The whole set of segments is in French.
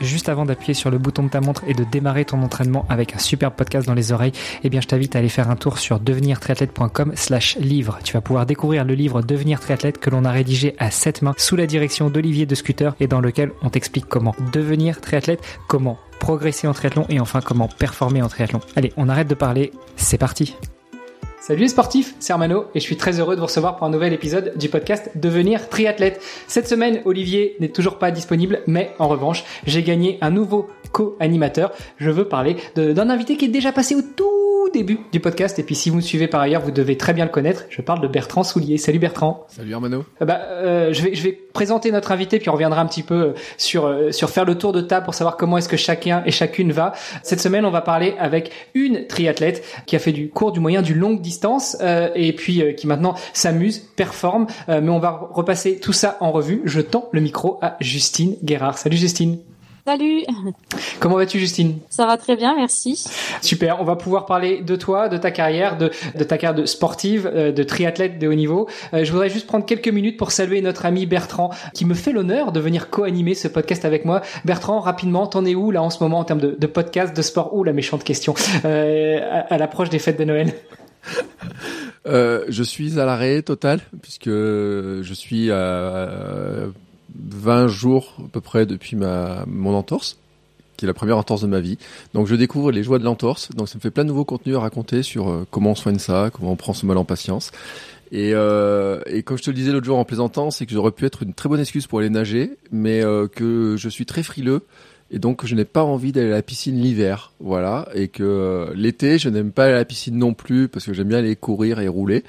juste avant d'appuyer sur le bouton de ta montre et de démarrer ton entraînement avec un super podcast dans les oreilles, eh bien je t'invite à aller faire un tour sur devenirtriathlète.com slash livre. Tu vas pouvoir découvrir le livre Devenir triathlète que l'on a rédigé à sept mains sous la direction d'Olivier de Scooter et dans lequel on t'explique comment devenir triathlète, comment progresser en triathlon et enfin comment performer en triathlon. Allez, on arrête de parler, c'est parti Salut les sportifs, c'est Armano et je suis très heureux de vous recevoir pour un nouvel épisode du podcast Devenir triathlète. Cette semaine, Olivier n'est toujours pas disponible, mais en revanche, j'ai gagné un nouveau co-animateur. Je veux parler d'un invité qui est déjà passé au tout début du podcast. Et puis si vous me suivez par ailleurs, vous devez très bien le connaître. Je parle de Bertrand Soulier. Salut Bertrand. Salut Armano. Euh, bah, euh, je vais je vais présenter notre invité puis on reviendra un petit peu euh, sur euh, sur faire le tour de table pour savoir comment est-ce que chacun et chacune va. Cette semaine, on va parler avec une triathlète qui a fait du court, du moyen, du longue distance euh, et puis qui maintenant s'amuse, performe. mais on va repasser tout ça en revue. Je tends le micro à Justine Guérard. Salut Justine. Salut. Comment vas-tu, Justine? Ça va très bien, merci. Super. On va pouvoir parler de toi, de ta carrière, de, de ta carrière de sportive, euh, de triathlète de haut niveau. Euh, je voudrais juste prendre quelques minutes pour saluer notre ami Bertrand, qui me fait l'honneur de venir co-animer ce podcast avec moi. Bertrand, rapidement, t'en es où là en ce moment en termes de, de podcast, de sport? Ouh, la méchante question. Euh, à, à l'approche des fêtes de Noël. Euh, je suis à l'arrêt total puisque je suis à 20 jours à peu près depuis ma mon entorse qui est la première entorse de ma vie. Donc je découvre les joies de l'entorse. Donc ça me fait plein de nouveaux contenus à raconter sur euh, comment on soigne ça, comment on prend ce mal en patience. Et, euh, et comme je te le disais l'autre jour en plaisantant, c'est que j'aurais pu être une très bonne excuse pour aller nager, mais euh, que je suis très frileux et donc je n'ai pas envie d'aller à la piscine l'hiver, voilà, et que euh, l'été je n'aime pas aller à la piscine non plus parce que j'aime bien aller courir et rouler.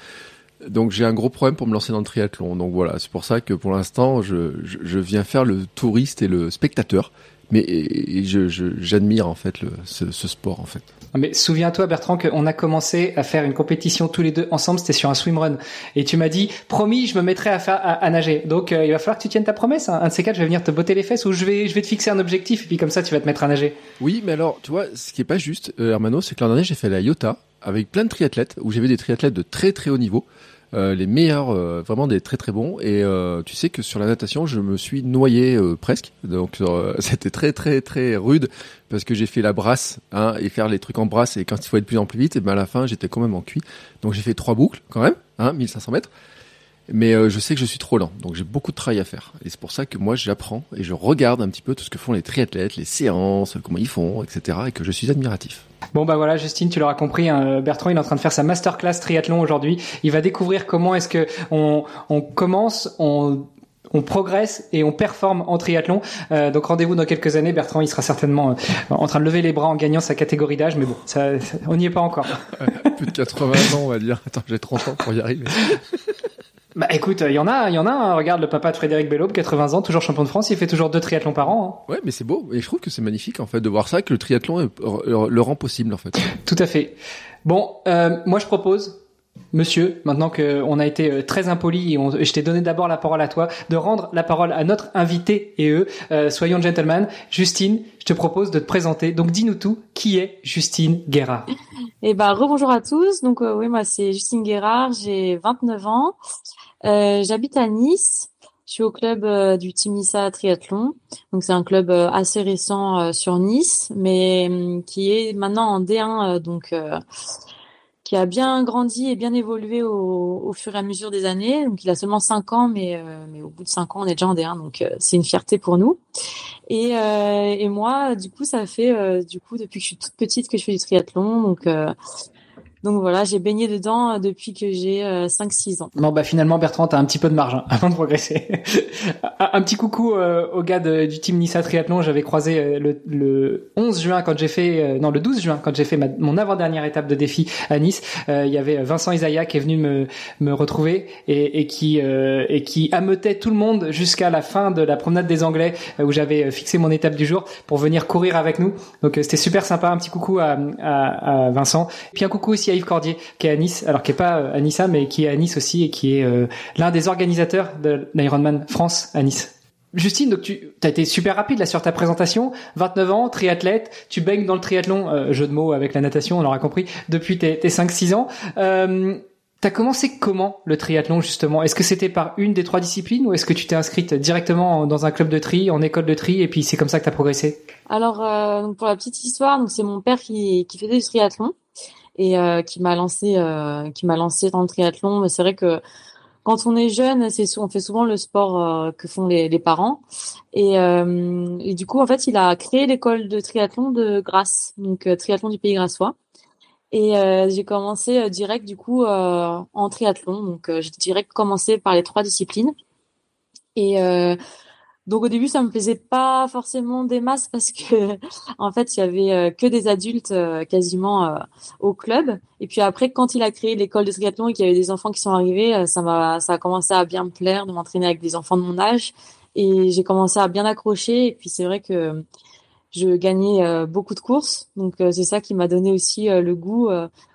Donc j'ai un gros problème pour me lancer dans le triathlon. Donc voilà, c'est pour ça que pour l'instant je, je, je viens faire le touriste et le spectateur, mais et, j'admire en fait le, ce, ce sport en fait. Mais souviens-toi Bertrand qu'on a commencé à faire une compétition tous les deux ensemble, c'était sur un swimrun. Et tu m'as dit, promis, je me mettrai à, faire, à, à nager. Donc euh, il va falloir que tu tiennes ta promesse. hein. Un de ces quatre, je vais venir te botter les fesses ou je vais, je vais te fixer un objectif et puis comme ça tu vas te mettre à nager. Oui, mais alors tu vois, ce qui est pas juste, euh, Hermano, c'est que l'an dernier j'ai fait la IOTA avec plein de triathlètes où j'avais des triathlètes de très très haut niveau. Euh, les meilleurs, euh, vraiment des très très bons. Et euh, tu sais que sur la natation, je me suis noyé euh, presque. Donc euh, c'était très très très rude parce que j'ai fait la brasse hein, et faire les trucs en brasse. Et quand il faut être de plus en plus vite, et ben à la fin j'étais quand même en cuit. Donc j'ai fait trois boucles quand même, hein, 1500 mètres. Mais je sais que je suis trop lent, donc j'ai beaucoup de travail à faire. Et c'est pour ça que moi j'apprends et je regarde un petit peu tout ce que font les triathlètes, les séances, comment ils font, etc. Et que je suis admiratif. Bon bah voilà Justine, tu l'auras compris, hein, Bertrand il est en train de faire sa masterclass triathlon aujourd'hui. Il va découvrir comment est-ce que on, on commence, on on progresse et on performe en triathlon. Euh, donc rendez-vous dans quelques années. Bertrand, il sera certainement euh, en train de lever les bras en gagnant sa catégorie d'âge, mais bon, ça, ça- on n'y est pas encore. Plus de 80 ans, on va dire. Attends, j'ai 30 ans pour y arriver. Bah écoute, il y en a, il y en a. un. Regarde le papa de Frédéric Bellaube, 80 ans, toujours champion de France, il fait toujours deux triathlons par an. hein. Ouais, mais c'est beau. Et je trouve que c'est magnifique en fait de voir ça, que le triathlon est- le le rend possible en fait. Tout à fait. Bon, euh, moi je propose, monsieur, maintenant qu'on a été euh, très impoli et, on- je t'ai donné d'abord la parole à toi, de rendre la parole à notre invité et eux. Euh, soyons gentlemen. Justine, je te propose de te présenter. Donc dis-nous tout. Qui est Justine Guérard? Et ben rebonjour à tous. Donc euh, oui, moi c'est Justine Guérard, j'ai 29 ans. Euh, j'habite à Nice. Je suis au club euh, du Team Nissa Triathlon. Donc c'est un club euh, assez récent sur Nice, mais hum, qui est maintenant en D1 euh, donc qui a bien grandi et bien évolué au, au fur et à mesure des années. Donc il a seulement 5 ans, mais, mais au bout de 5 ans, on est déjà en D1, donc c'est une fierté pour nous. Et, et moi, du coup, ça fait du coup depuis que je suis toute petite que je fais du triathlon. Donc, donc voilà, j'ai baigné dedans euh, depuis que j'ai euh, 5-6 ans. Bon bah finalement Bertrand, t'as un petit peu de marge hein, avant de progresser. un petit coucou euh, au gars du team Nissa Triathlon. J'avais croisé euh, le, le 11 juin quand j'ai fait, euh, non le 12 juin quand j'ai fait ma- mon avant-dernière étape de défi à Nice. Euh, Il y avait Vincent Isaiah qui est venu me, me retrouver et, et qui euh, et qui ameutait tout le monde jusqu'à la fin de la promenade des Anglais euh, où j'avais euh, fixé mon étape du jour pour venir courir avec nous. Donc euh, c'était super sympa. Un petit coucou à, à, à Vincent. Puis un coucou aussi Yves Cordier qui est à Nice, alors qui est pas euh, à Nissa mais qui est à Nice aussi et qui est euh, l'un des organisateurs de l'Ironman France à Nice. Justine, donc tu as été super rapide là sur ta présentation. 29 ans, triathlète, tu baignes dans le triathlon, euh, jeu de mots avec la natation, on l'aura compris, depuis tes, tes 5-6 ans. Euh, T'as commencé comment le triathlon justement? Est-ce que c'était par une des trois disciplines ou est-ce que tu t'es inscrite directement dans un club de tri, en école de tri et puis c'est comme ça que t'as progressé? Alors euh, pour la petite histoire, donc c'est mon père qui, qui faisait du triathlon et euh, qui m'a lancé euh, qui m'a lancé dans le triathlon. Mais c'est vrai que quand on est jeune, c'est on fait souvent le sport que font les, parents et, et, du coup en fait il a créé l'école de triathlon de Grasse, donc triathlon du Pays Grassois. Et euh, j'ai commencé euh, direct du coup euh, en triathlon. Donc j'ai direct commencé par les trois disciplines. Et donc au début ça me plaisait pas forcément des masses parce que en fait il y avait que des adultes quasiment au club. Et puis après quand il a créé l'école de triathlon et qu'il y avait des enfants qui sont arrivés, ça m'a a commencé à bien me plaire de m'entraîner avec des enfants de mon âge. Et j'ai commencé à bien accrocher. Et puis c'est vrai que je gagnais euh, beaucoup de courses, donc euh, c'est ça qui m'a donné aussi euh, le goût.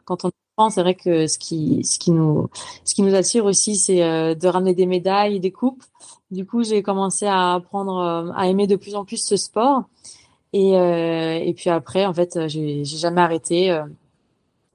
quand on c'est vrai que ce qui, ce qui nous, ce qui nous attire aussi, c'est de ramener des médailles, des coupes. Du coup, j'ai commencé à apprendre à aimer de plus en plus ce sport. Et, et puis après, en fait, j'ai jamais arrêté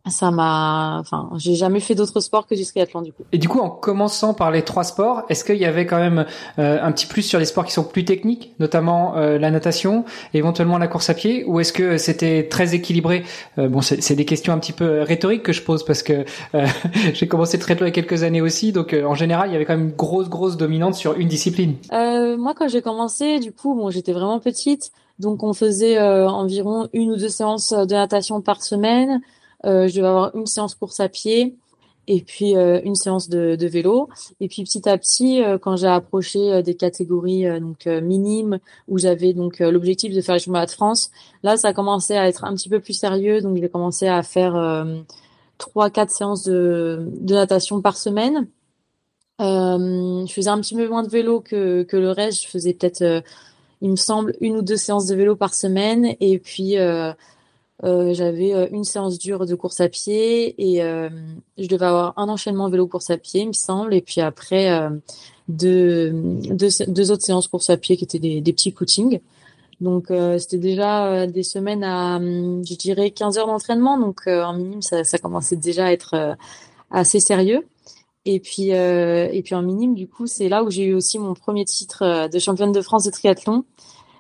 ça m'a enfin j'ai jamais fait d'autres sports que du triathlon du coup. Et du coup en commençant par les trois sports est-ce qu'il y avait quand même euh, un petit plus sur les sports qui sont plus techniques notamment euh, la natation éventuellement la course à pied ou est-ce que c'était très équilibré? Euh, bon c'est des questions un petit peu rhétoriques que je pose parce que j'ai commencé le triathlon il y a quelques années aussi donc en général il y avait quand même une grosse grosse dominante sur une discipline. Moi quand j'ai commencé du coup bon j'étais vraiment petite donc on faisait environ une ou deux séances de natation par semaine. euh, je devais avoir une séance course à pied et puis euh, une séance de, de, vélo. Et puis petit à petit, euh, quand j'ai approché des catégories donc minimes où j'avais donc l'objectif de faire les championnats de France, là ça a commencé à être un petit peu plus sérieux. Donc j'ai commencé à faire trois quatre séances de, de, natation par semaine. je faisais un petit peu moins de vélo que, que le reste. Je faisais peut-être, il me semble, une ou deux séances de vélo par semaine. Et puis euh, j'avais euh, une séance dure de course à pied et euh, je devais avoir un enchaînement vélo course à pied, il me semble, et puis après deux, deux, autres séances course à pied qui étaient des, petits footings. Donc c'était déjà des semaines à, je dirais, 15 heures d'entraînement, donc en minime ça, ça, commençait déjà à être assez sérieux. Et puis et puis en minime, du coup, c'est là où j'ai eu aussi mon premier titre de championne de France de triathlon.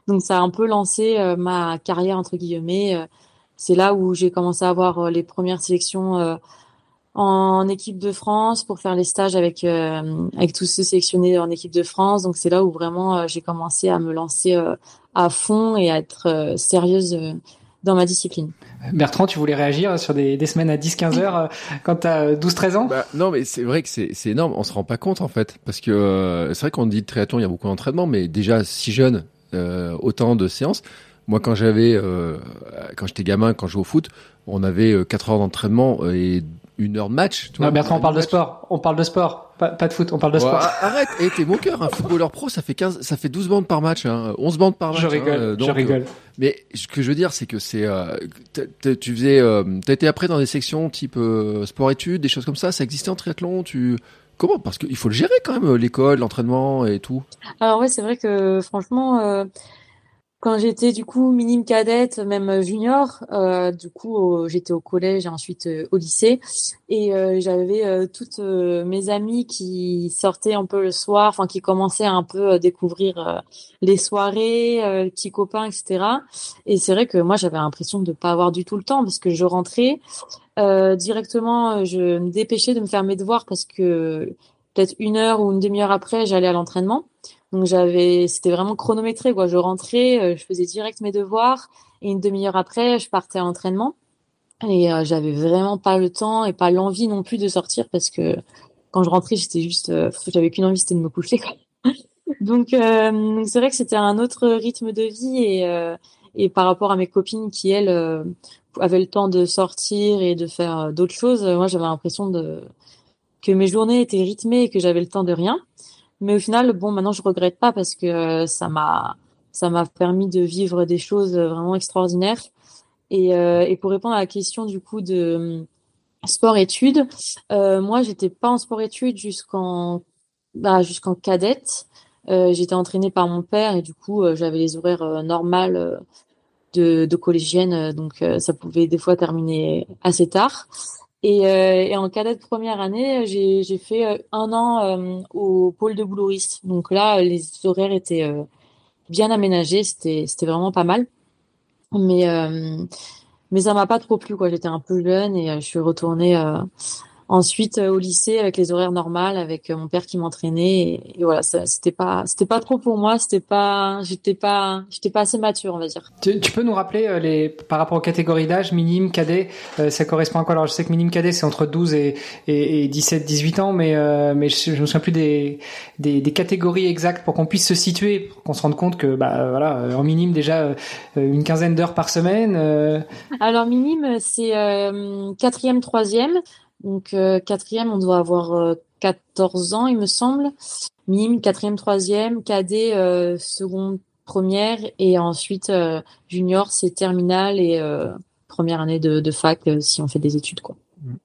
Donc ça a un peu lancé ma carrière entre guillemets c'est là où j'ai commencé à avoir euh, les premières sélections euh, en équipe de France pour faire les stages avec euh, avec tous ceux sélectionnés en équipe de France. Donc c'est là où vraiment j'ai commencé à me lancer à fond et à être sérieuse dans ma discipline. Bertrand, tu voulais réagir sur des, des semaines à 10-15 heures quand tu as 12-13 ans? Bah, Non, mais c'est vrai que c'est énorme. On se rend pas compte en fait, parce que c'est vrai qu'on dit triathlon, il y a beaucoup d'entraînement, mais déjà si jeune, autant de séances. Moi, quand j'avais, euh, quand j'étais gamin, quand je jouais au foot, on avait 4 euh, heures d'entraînement et une heure de match. Tu non, Bertrand, on parle de sport. On parle de sport. Pas, pas de foot, on parle de sport. arrête, et eh, t'es mon cœur. Un footballeur pro, ça fait 15, ça fait 12 bandes par match, hein, 11 bandes par match. Je rigole, hein, donc, je rigole. mais ce que je veux dire, c'est que c'est, euh, tu faisais, euh, t'as été après dans des sections type euh, sport-études, des choses comme ça. Ça existait en triathlon. Tu comment? Parce qu'il faut le gérer quand même, l'école, l'entraînement et tout. Alors ouais, c'est vrai que franchement quand j'étais du coup minime cadette, même junior, euh, du coup j'étais au collège et ensuite euh, au lycée, et euh, j'avais euh, toutes mes amies qui sortaient un peu le soir, enfin qui commençaient à un peu découvrir les soirées, petits copains, etc. Et c'est vrai que moi j'avais l'impression de pas avoir du tout le temps parce que je rentrais directement, je me dépêchais de me faire mes devoirs parce que peut-être une heure ou une demi-heure après j'allais à l'entraînement. Donc j'avais, c'était vraiment chronométré quoi. Je rentrais, euh, je faisais direct mes devoirs et une demi-heure après, je partais à l'entraînement. Et euh, j'avais vraiment pas le temps et pas l'envie non plus de sortir parce que quand je rentrais, j'étais juste, euh, j'avais qu'une envie, c'était de me coucher. Quoi. donc c'est vrai que c'était un autre rythme de vie et et par rapport à mes copines qui elles avaient le temps de sortir et de faire d'autres choses, moi j'avais l'impression de que mes journées étaient rythmées et que j'avais le temps de rien. Mais au final, bon, maintenant je regrette pas parce que euh, ça m'a ça m'a permis de vivre des choses vraiment extraordinaires. Et, euh, et pour répondre à la question du coup de euh, sport-études, euh, moi j'étais pas en sport-études jusqu'en bah, jusqu'en cadette. Euh, j'étais entraînée par mon père et du coup j'avais les horaires normales de, de collégienne, donc ça pouvait des fois terminer assez tard. Et, euh, et en cadet de première année, j'ai fait euh, un an euh, au pôle de bouloriste. Donc là, les horaires étaient euh, bien aménagés, c'était vraiment pas mal. Mais mais ça m'a pas trop plu quoi. J'étais un peu jeune et je suis retournée Ensuite, euh, au lycée, avec les horaires normales, avec euh, mon père qui m'entraînait, et, voilà, c'était pas, c'était pas trop pour moi, c'était pas, j'étais pas, j'étais pas assez mature, on va dire. Tu, peux nous rappeler euh, les, par rapport aux catégories d'âge, minime, cadet, ça correspond à quoi? Alors, je sais que minime, cadet, c'est entre 12 et, et, 17, 18 ans, mais mais je, je me souviens plus des, des, des catégories exactes pour qu'on puisse se situer, pour qu'on se rende compte que, bah voilà, en minime déjà une quinzaine d'heures par semaine. Alors minime, c'est quatrième, troisième. Donc euh, quatrième, on doit avoir 14 euh, ans, il me semble. Mime, quatrième, troisième, cadet, euh, seconde, première, et ensuite junior, c'est terminale et première année de, fac si on fait des études, quoi.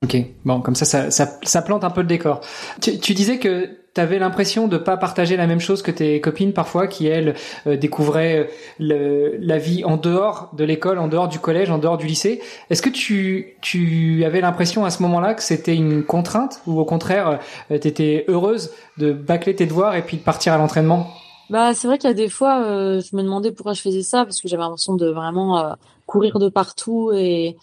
Ok, bon, comme ça, ça, ça, plante un peu le décor. Tu disais que tu avais l'impression de pas partager la même chose que tes copines parfois, qui elles euh, découvraient le, la vie en dehors de l'école, en dehors du collège, en dehors du lycée. Est-ce que tu, tu avais l'impression à ce moment-là que c'était une contrainte ou au contraire, euh, tu étais heureuse de bâcler tes devoirs et puis de partir à l'entraînement? Bah, c'est vrai qu'il y a des fois, euh, je me demandais pourquoi je faisais ça parce que j'avais l'impression de vraiment courir de partout et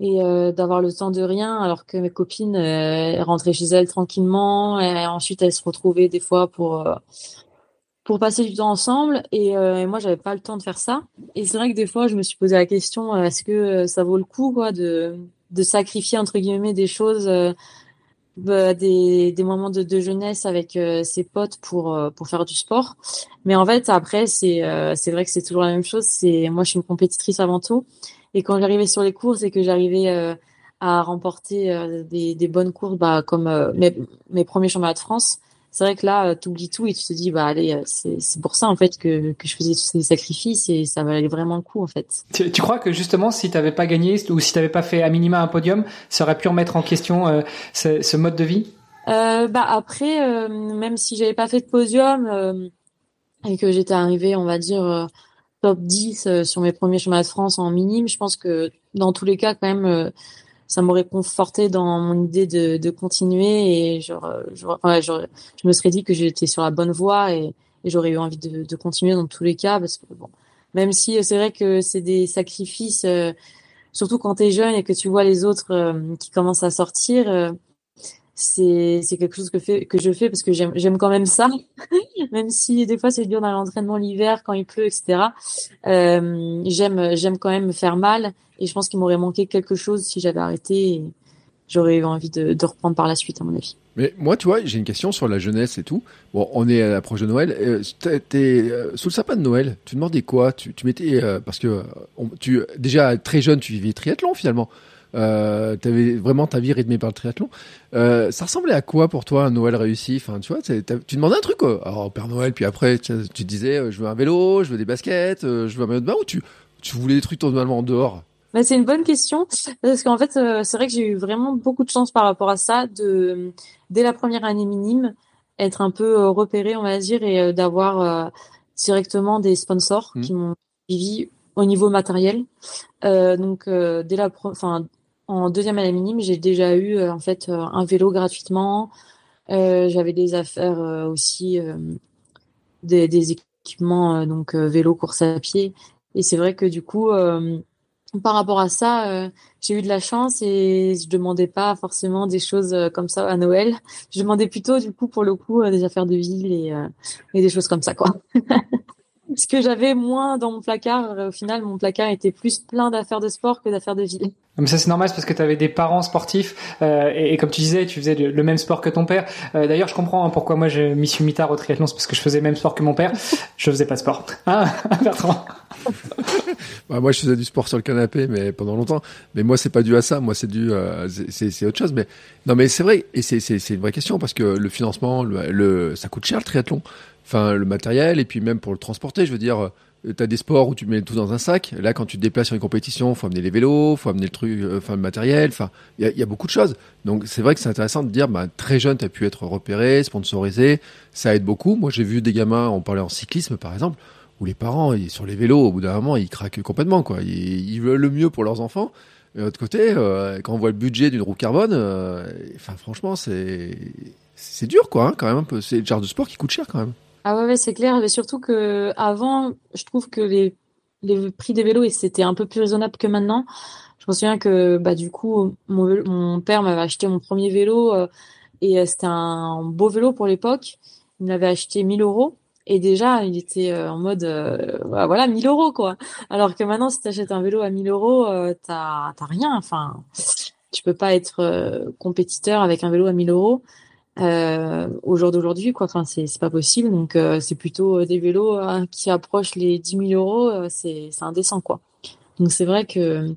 et euh, d'avoir le temps de rien alors que mes copines euh, rentraient chez elles tranquillement et ensuite elles se retrouvaient des fois pour euh, pour passer du temps ensemble. Et, moi j'avais pas le temps de faire ça. Et c'est vrai que des fois je me suis posé la question est-ce que ça vaut le coup quoi de de sacrifier entre guillemets des choses bah, des, des moments de, de jeunesse avec ses potes pour pour faire du sport. Mais en fait après c'est c'est vrai que c'est toujours la même chose. C'est moi je suis une compétitrice avant tout et quand j'arrivais sur les courses et que j'arrivais euh, à remporter euh, des, des, bonnes courses, bah, comme euh, mes, mes, premiers championnats de France, c'est vrai que là, tu oublies tout et tu te dis, bah allez, c'est pour ça en fait que, que je faisais tous ces sacrifices et ça valait vraiment le coup en fait. Tu, tu crois que justement, si tu n'avais pas gagné ou si tu n'avais pas fait à minima un podium, ça aurait pu remettre en question ce, ce, mode de vie? Euh, Bah après, même si j'avais pas fait de podium et que j'étais arrivée, on va dire top 10 euh, sur mes premiers chemins de France en minime, je pense que dans tous les cas, quand même, euh, ça m'aurait conforté dans mon idée de, continuer et genre, euh, je me serais dit que j'étais sur la bonne voie et, j'aurais eu envie de, continuer dans tous les cas parce que bon, même si c'est vrai que c'est des sacrifices, surtout quand tu es jeune et que tu vois les autres qui commencent à sortir, c'est quelque chose que fait que je fais parce que j'aime quand même ça. Même si des fois c'est dur dans l'entraînement l'hiver quand il pleut etc euh, j'aime quand même me faire mal et je pense qu'il m'aurait manqué quelque chose si j'avais arrêté j'aurais eu envie de, reprendre par la suite à mon avis. Mais moi tu vois j'ai une question sur la jeunesse et tout. Bon on est à l'approche de Noël. Euh, euh, sous le sapin de Noël tu demandais quoi? Tu tu mettais euh, parce que tu déjà très jeune tu vivais triathlon finalement euh, avais vraiment ta vie rythmée par le triathlon. Euh, ça ressemblait à quoi pour toi un Noël réussi? Enfin, tu vois, tu demandais un truc. Quoi. Alors Père Noël, puis après tu, tu disais, euh, je veux un vélo, je veux des baskets, euh, je veux un maillot de bain, ou tu tu voulais des trucs totalement en dehors bah, c'est une bonne question parce qu'en fait, c'est vrai que j'ai eu vraiment beaucoup de chance par rapport à ça de dès la première année minime être un peu repéré, on va dire, et d'avoir directement des sponsors mmh. qui m'ont suivi au niveau matériel. Euh, donc dès la, enfin en deuxième année minime, j'ai déjà eu euh, en fait euh, un vélo gratuitement. Euh, j'avais des affaires aussi, des, des, équipements donc vélo, course à pied. Et c'est vrai que du coup, par rapport à ça, j'ai eu de la chance et je demandais pas forcément des choses comme ça à Noël. Je demandais plutôt du coup pour le coup des affaires de ville et, et des choses comme ça quoi. ce que j'avais moins dans mon placard. Au final, mon placard était plus plein d'affaires de sport que d'affaires de vie. Mais ça c'est normal parce que tu avais des parents sportifs euh, et, comme tu disais, tu faisais le, même sport que ton père. Euh, D'ailleurs, je comprends hein, pourquoi moi je m'y suis mis tard au triathlon, c'est parce que je faisais le même sport que mon père. Je faisais pas de sport. Hein, Bertrand? Bah, Moi, je faisais du sport sur le canapé, mais pendant longtemps. Mais moi, c'est pas dû à ça. Moi, c'est dû, euh, c'est autre chose. Mais non, mais c'est vrai et c'est une vraie question parce que le financement, le, le, ça coûte cher le triathlon enfin le matériel et puis même pour le transporter. Je veux dire, euh, tu as des sports où tu mets tout dans un sac. Là, quand tu te déplaces sur une compétition, faut amener les vélos, faut amener le truc, euh, enfin le matériel. Enfin, il y a, beaucoup de choses. Donc c'est vrai que c'est intéressant de dire, bah, très jeune, tu pu être repéré, sponsorisé. Ça aide beaucoup. Moi, j'ai vu des gamins, on parlait en cyclisme par exemple, où les parents, ils, sur les vélos, au bout d'un moment, ils craquent complètement. quoi. Ils, veulent le mieux pour leurs enfants. de l'autre côté, quand on voit le budget d'une roue carbone, enfin franchement, c'est c'est dur quoi, hein, quand même. C'est le genre de sport qui coûte cher quand même. Ah ouais, c'est clair. Mais surtout que avant, je trouve que les prix des vélos c'était un peu plus raisonnable que maintenant. Je me souviens que bah du coup mon, père m'avait acheté mon premier vélo euh, et euh, c'était un beau vélo pour l'époque. Il m'avait acheté 1000 euros et déjà il était euh, en mode bah, voilà 1000 euros quoi. Alors que maintenant si tu achètes un vélo à 1000 euros t'as t'as rien. Enfin tu peux pas être compétiteur avec un vélo à 1000 euros euh, au jour d'aujourd'hui quoi. Enfin c'est pas possible. Donc euh, c'est plutôt euh, des vélos hein, qui approchent les 10 000 euros euh, c'est c'est indécent quoi. Donc c'est vrai que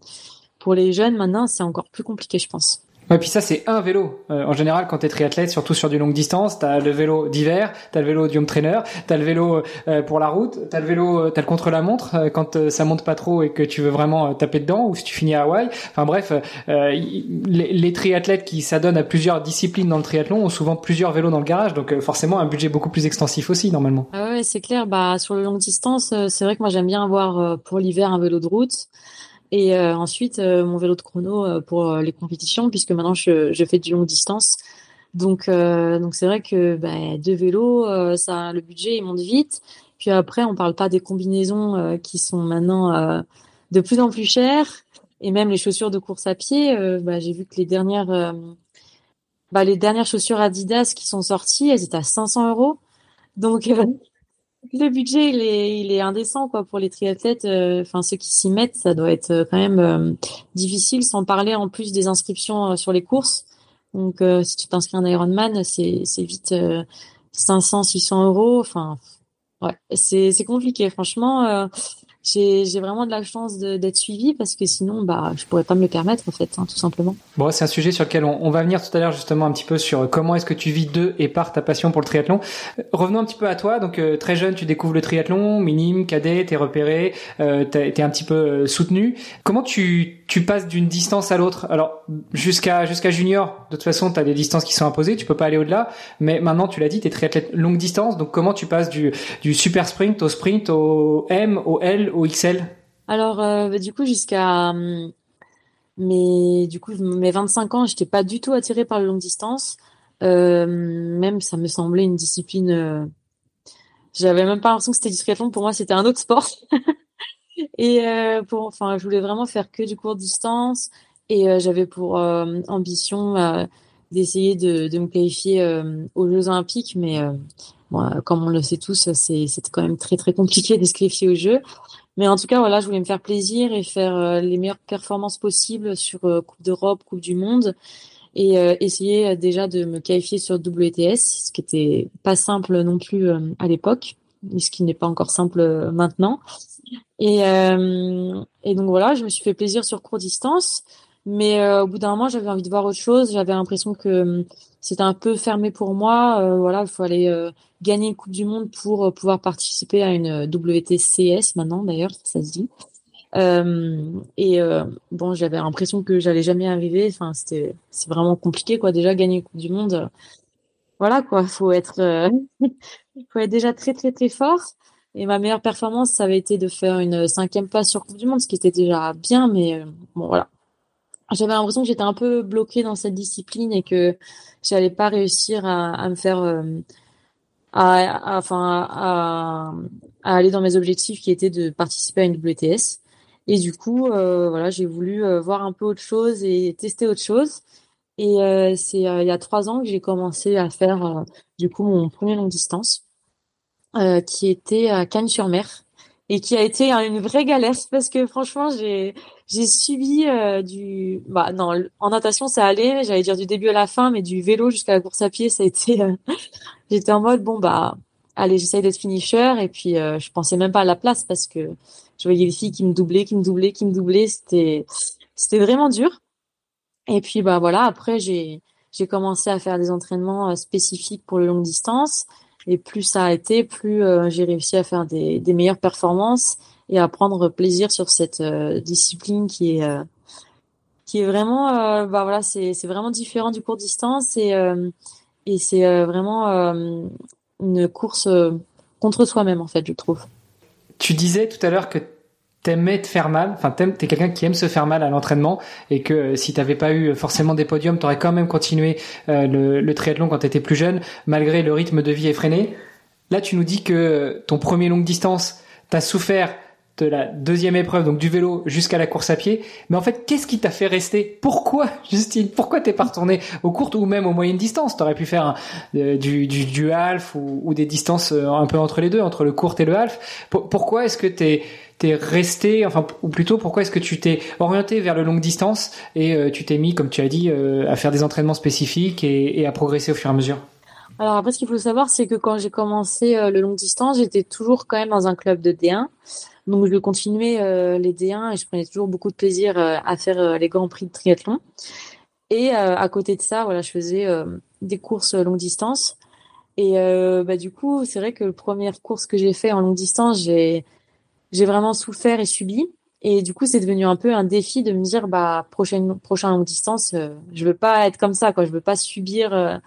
pour les jeunes maintenant c'est encore plus compliqué je pense Ouais, puis ça, c'est un vélo. Euh, en général, quand tu es triathlète, surtout sur du longue distance, tu as le vélo d'hiver, tu as le vélo du home trainer, tu as le vélo euh, pour la route, tu as le vélo, euh, tu le contre-la-montre quand ça monte pas trop et que tu veux vraiment taper dedans ou si tu finis à Hawaï. Enfin bref, les, les, triathlètes qui s'adonnent à plusieurs disciplines dans le triathlon ont souvent plusieurs vélos dans le garage, donc forcément un budget beaucoup plus extensif aussi normalement. Ah ouais, c'est clair. Bah sur le longue distance, c'est vrai que moi j'aime bien avoir pour l'hiver un vélo de route. Et euh, ensuite, euh, mon vélo de chrono euh, pour les compétitions, puisque maintenant je, je fais du longue distance. Donc, donc c'est vrai que bah, deux vélos, ça, le budget il monte vite. Puis après, on parle pas des combinaisons qui sont maintenant de plus en plus chères, et même les chaussures de course à pied. bah, j'ai vu que les dernières, bah, les dernières chaussures Adidas qui sont sorties, elles étaient à 500 euros. Donc le budget il est il est indécent quoi pour les triathlètes euh, enfin ceux qui s'y mettent ça doit être euh, quand même euh, difficile sans parler en plus des inscriptions sur les courses. Donc si tu t'inscris en Ironman c'est vite 500 600 euros. Enfin ouais c'est compliqué franchement j'ai vraiment de la chance d'être suivi parce que sinon bah je pourrais pas me le permettre en fait hein, tout simplement. Bon c'est un sujet sur lequel on, on, va venir tout à l'heure justement un petit peu sur comment est-ce que tu vis de et par ta passion pour le triathlon. Euh, revenons un petit peu à toi donc euh, très jeune tu découvres le triathlon minime cadet t'es repéré euh, t'es un petit peu euh, soutenu. Comment tu tu passes d'une distance à l'autre? Alors jusqu'à jusqu'à junior de toute façon t'as des distances qui sont imposées tu peux pas aller au-delà mais maintenant tu l'as dit t'es triathlète longue distance donc comment tu passes du du super sprint au sprint au M au L au XL Alors, euh, bah, du coup, jusqu'à hum, mes, du coup, mes 25 ans, j'étais pas du tout attirée par le longue distance. Euh, même, ça me semblait une discipline. Euh, j'avais même pas l'impression que c'était triathlon. Pour moi, c'était un autre sport. et pour, enfin, je voulais vraiment faire que du court distance. Et j'avais pour ambition d'essayer de, de, me qualifier aux Jeux Olympiques, mais bon, comme on le sait tous, c'était quand même très très compliqué de se qualifier aux Jeux. Mais en tout cas, voilà, je voulais me faire plaisir et faire euh, les meilleures performances possibles sur euh, Coupe d'Europe, Coupe du Monde et euh, essayer déjà de me qualifier sur WTS, ce qui était pas simple non plus à l'époque, et ce qui n'est pas encore simple maintenant. Et, et donc voilà, je me suis fait plaisir sur court distance, mais au bout d'un moment, j'avais envie de voir autre chose. J'avais l'impression que c'était un peu fermé pour moi. voilà, il fallait gagner une Coupe du Monde pour euh, pouvoir participer à une WTCS maintenant d'ailleurs, ça se dit. Euh, et euh, bon, j'avais l'impression que j'allais jamais arriver. Enfin, c'était c'est vraiment compliqué quoi. Déjà gagner une Coupe du Monde, euh, voilà quoi. Faut être euh, faut être déjà très très très fort. Et ma meilleure performance, ça avait été de faire une cinquième place sur Coupe du Monde, ce qui était déjà bien, mais bon voilà. J'avais l'impression que j'étais un peu bloquée dans cette discipline et que j'allais pas réussir à, à me faire à, enfin, à, à, aller dans mes objectifs qui étaient de participer à une WTS. Et du coup, euh, voilà, j'ai voulu euh, voir un peu autre chose et tester autre chose. Et euh, c'est il y a trois ans que j'ai commencé à faire du coup mon premier long distance, qui était à Cannes-sur-Mer et qui a été une vraie galère parce que franchement j'ai j'ai subi du bah non en natation ça allait. J'allais dire du début à la fin mais du vélo jusqu'à la course à pied ça a été j'étais en mode bon bah allez j'essaye d'être finisher. Et puis euh, je pensais même pas à la place parce que je voyais les filles qui me doublaient qui me doublaient qui me doublaient. C'était c'était vraiment dur. Et puis bah voilà après j'ai j'ai commencé à faire des entraînements euh, spécifiques pour le longue distance et plus ça a été plus euh, j'ai réussi à faire des, des meilleures performances et à prendre plaisir sur cette discipline qui est qui est vraiment bah voilà c'est c'est vraiment différent du court distance et et c'est euh, vraiment euh, une course euh, contre soi-même, en fait, je trouve. Tu disais tout à l'heure que t'aimais te faire mal, enfin t'es quelqu'un qui aime se faire mal à l'entraînement et que euh, si t'avais pas eu forcément des podiums, t'aurais quand même continué euh, le, le, triathlon quand t'étais plus jeune, malgré le rythme de vie effréné. Là, tu nous dis que ton premier longue distance, t'as souffert de la deuxième épreuve, donc du vélo jusqu'à la course à pied. Mais en fait, qu'est-ce qui t'a fait rester? Pourquoi, Justine? Pourquoi t'es pas retourné aux courtes ou même aux moyennes distances T'aurais pu faire euh, du, du, du half ou, des distances un peu entre les deux, entre le court et le half. pourquoi est-ce que t'es t'es resté, enfin, ou plutôt pourquoi est-ce que tu t'es orienté vers le longue distance et euh, tu t'es mis, comme tu as dit, euh, à faire des entraînements spécifiques et, à progresser au fur et à mesure? Alors après, ce qu'il faut savoir, c'est que quand j'ai commencé euh, le long distance, j'étais toujours quand même dans un club de D1. Donc je continuais les D1 et je prenais toujours beaucoup de plaisir à faire les grands prix de triathlon. Et à côté de ça, voilà, je faisais des courses longue distance. Et bah, du coup, c'est vrai que la première course que j'ai fait en longue distance, j'ai vraiment souffert et subi. Et du coup, c'est devenu un peu un défi de me dire, bah, prochaine, prochain longue distance, euh, je veux pas être comme ça, quoi. Je veux pas subir, euh,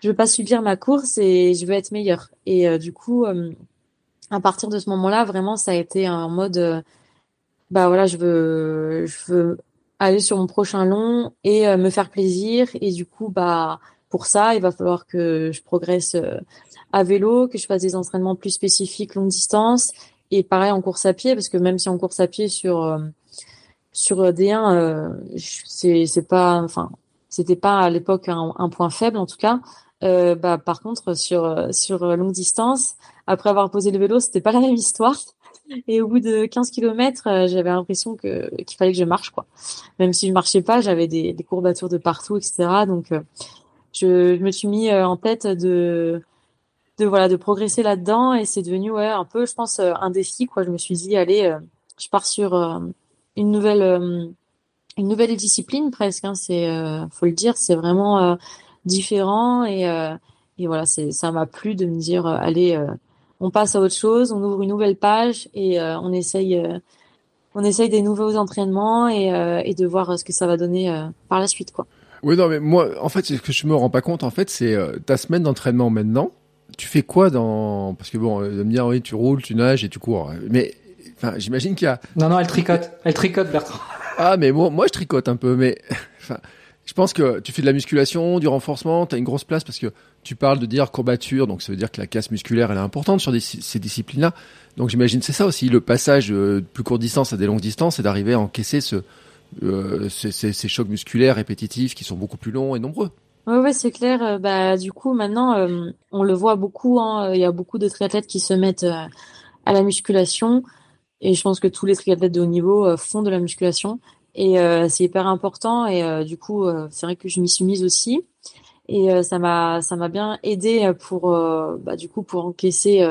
je veux pas subir ma course et je veux être meilleure. Et euh, du coup, à partir de ce moment-là, vraiment, ça a été un mode, bah voilà, je veux, je veux aller sur mon prochain long et me faire plaisir. Et du coup, bah, pour ça, il va falloir que je progresse à vélo, que je fasse des entraînements plus spécifiques longue distance et pareil en course à pied, parce que même si en course à pied sur euh, sur D1, euh, c'est c'est pas, enfin, c'était pas à l'époque un, un, point faible en tout cas. Euh, bah par contre sur sur longue distance, après avoir posé le vélo, c'était pas la même histoire. Et au bout de 15 km, euh, j'avais l'impression que qu'il fallait que je marche quoi. Même si je marchais pas, j'avais des, des courbatures de partout, etc. Donc je, je me suis mis en tête de de voilà de progresser là-dedans et c'est devenu ouais un peu je pense euh, un défi quoi je me suis dit allez euh, je pars sur euh, une nouvelle une nouvelle discipline presque hein, c'est faut le dire c'est vraiment différent et et voilà c'est ça m'a plu de me dire allez on passe à autre chose on ouvre une nouvelle page et on essaye on essaye des nouveaux entraînements et, et de voir ce que ça va donner par la suite quoi oui non mais moi en fait ce que je me rends pas compte en fait c'est ta semaine d'entraînement maintenant tu fais quoi dans parce que bon, de me dire oui, tu roules, tu nages et tu cours. Mais enfin, j'imagine qu'il y a. Non non, elle tricote, elle tricote Bertrand. Ah mais moi, moi je tricote un peu, mais enfin, je pense que tu fais de la musculation, du renforcement, tu as une grosse place parce que tu parles de dire courbature, donc ça veut dire que la casse musculaire elle est importante sur ces disciplines-là. Donc j'imagine c'est ça aussi le passage de plus courte distance à des longues distances, c'est d'arriver à encaisser euh, ces, chocs musculaires répétitifs qui sont beaucoup plus longs et nombreux. Ouais, ouais, c'est clair. Euh, bah, du coup, maintenant, euh, on le voit beaucoup. Hein, il y a beaucoup de triathlètes qui se mettent euh, à la musculation, et je pense que tous les triathlètes de haut niveau font de la musculation, et c'est hyper important. Et du coup, c'est vrai que je m'y suis mise aussi, et ça m'a, ça m'a bien aidé pour, bah, du coup, pour encaisser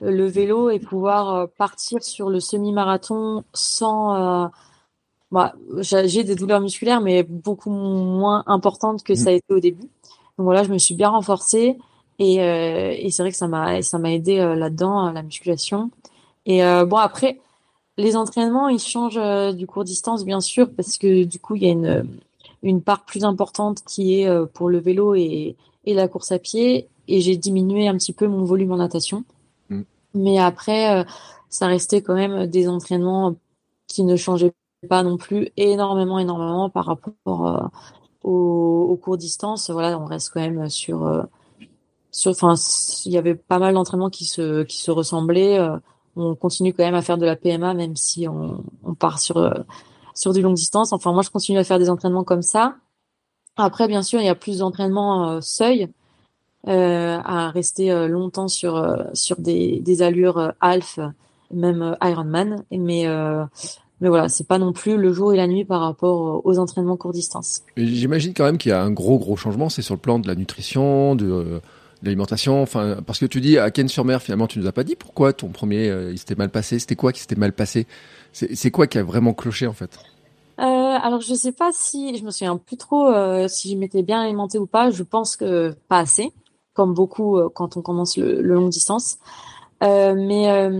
le vélo et pouvoir partir sur le semi-marathon sans bah, j'ai des douleurs musculaires, mais beaucoup moins importantes que ça a été au début. Donc voilà, je me suis bien renforcée et, euh, et c'est vrai que ça m'a ça m'a aidé euh, là-dedans la musculation. Et euh, bon après, les entraînements ils changent euh, du court distance bien sûr parce que du coup il y a une une part plus importante qui est euh, pour le vélo et et la course à pied et j'ai diminué un petit peu mon volume en natation. Mm. Mais après ça restait quand même des entraînements qui ne changeaient pas non plus énormément, énormément par rapport euh, aux, aux courtes distances. Voilà, on reste quand même sur, euh, sur, enfin, il y avait pas mal d'entraînements qui se, qui se ressemblaient. Euh, on continue quand même à faire de la PMA, même si on, part sur, sur du longue distance. Enfin, moi, je continue à faire des entraînements comme ça. Après, bien sûr, il y a plus d'entraînements seuil. Euh, à rester longtemps sur sur des, des allures half, même Ironman. Mais mais voilà, c'est pas non plus le jour et la nuit par rapport aux entraînements court distance. J'imagine quand même qu'il y a un gros gros changement, c'est sur le plan de la nutrition, de, euh, l'alimentation. Enfin, parce que tu dis à Ken-sur-Mer, finalement, tu nous as pas dit pourquoi ton premier euh, il s'était mal passé. C'était quoi qui s'était mal passé? C'est quoi qui a vraiment cloché en fait? Euh, alors je sais pas si je me souviens plus trop euh, si je m'étais bien alimenté ou pas. Je pense que pas assez, comme beaucoup quand on commence le, le long distance. mais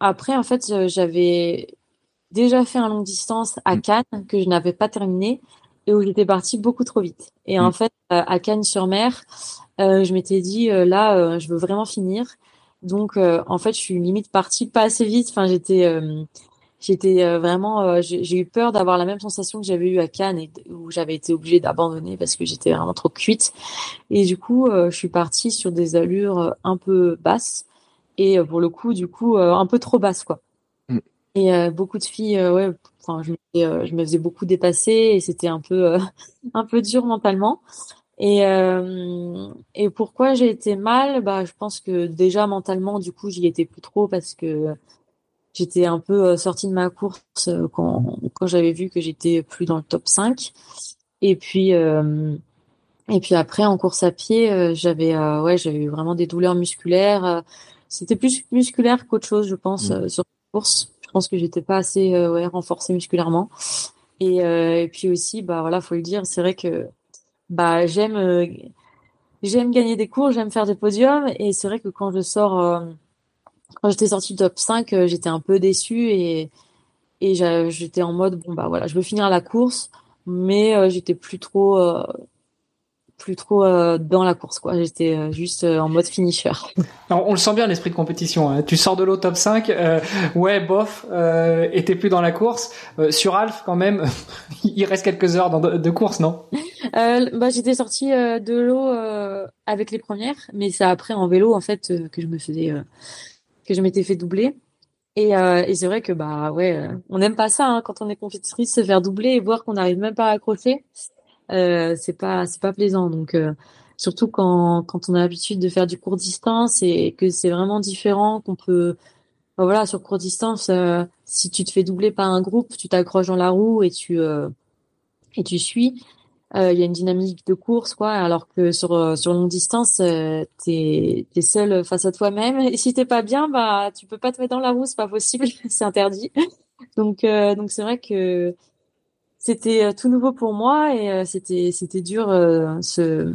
après en fait j'avais déjà fait un long distance à mm. Cannes que je n'avais pas terminé et où j'étais partie beaucoup trop vite. Et en mm. fait, euh, à Cannes-sur-Mer, euh, je m'étais dit euh, là, je veux vraiment finir. Donc, en fait, je suis limite partie pas assez vite. Enfin, j'étais j'étais vraiment, j'ai eu peur d'avoir la même sensation que j'avais eu à Cannes et où j'avais été obligée d'abandonner parce que j'étais vraiment trop cuite. Et du coup, je suis partie sur des allures un peu basses et pour le coup, du coup, un peu trop basses quoi. Mm. Et beaucoup de filles, ouais, enfin, je, je me faisais beaucoup dépasser et c'était un peu, un peu dur mentalement. Et, euh, et pourquoi j'ai été mal? Bah, je pense que déjà mentalement, du coup, j'y étais plus trop parce que j'étais un peu euh, sortie de ma course euh, quand, quand j'avais vu que j'étais plus dans le top 5. Et puis, euh, et puis après, en course à pied, j'avais ouais, j'avais eu vraiment des douleurs musculaires. C'était plus musculaire qu'autre chose, je pense, mmh. sur la course. Je pense que j'étais pas assez ouais, renforcée musculairement. Et, et puis aussi, bah voilà, faut le dire, c'est vrai que bah j'aime euh, j'aime gagner des cours, j'aime faire des podiums et c'est vrai que quand je sors euh, quand j'étais sortie top 5, euh, j'étais un peu déçue et et j'étais en mode bon bah voilà, je veux finir la course mais j'étais plus trop plus trop euh, dans la course quoi. J'étais euh, juste euh, en mode finisher. On le sent bien l'esprit de compétition hein. tu sors de l'eau top 5 ouais bof et t'es plus dans la course. Sur Alf quand même il reste quelques heures de, course non? Bah j'étais sortie de l'eau avec les premières mais c'est après en vélo en fait que je me faisais que je m'étais fait doubler. Et, et c'est vrai que bah ouais on n'aime pas ça hein, quand on est compétitrice se faire doubler et voir qu'on n'arrive même pas à accrocher euh, c'est pas c'est pas plaisant. Donc euh, surtout quand quand on a l'habitude de faire du court distance et que c'est vraiment différent, qu'on peut voilà sur court distance, euh, si tu te fais doubler par un groupe, tu t'accroches dans la roue et tu et tu suis. Il y a une dynamique de course, quoi. Alors que sur sur longue distance, t'es t'es seul face à toi-même. Et si t'es pas bien, bah tu peux pas te mettre dans la roue, c'est pas possible, c'est interdit. Donc donc c'est vrai que c'était euh, tout nouveau pour moi et euh, c'était c'était dur euh, ce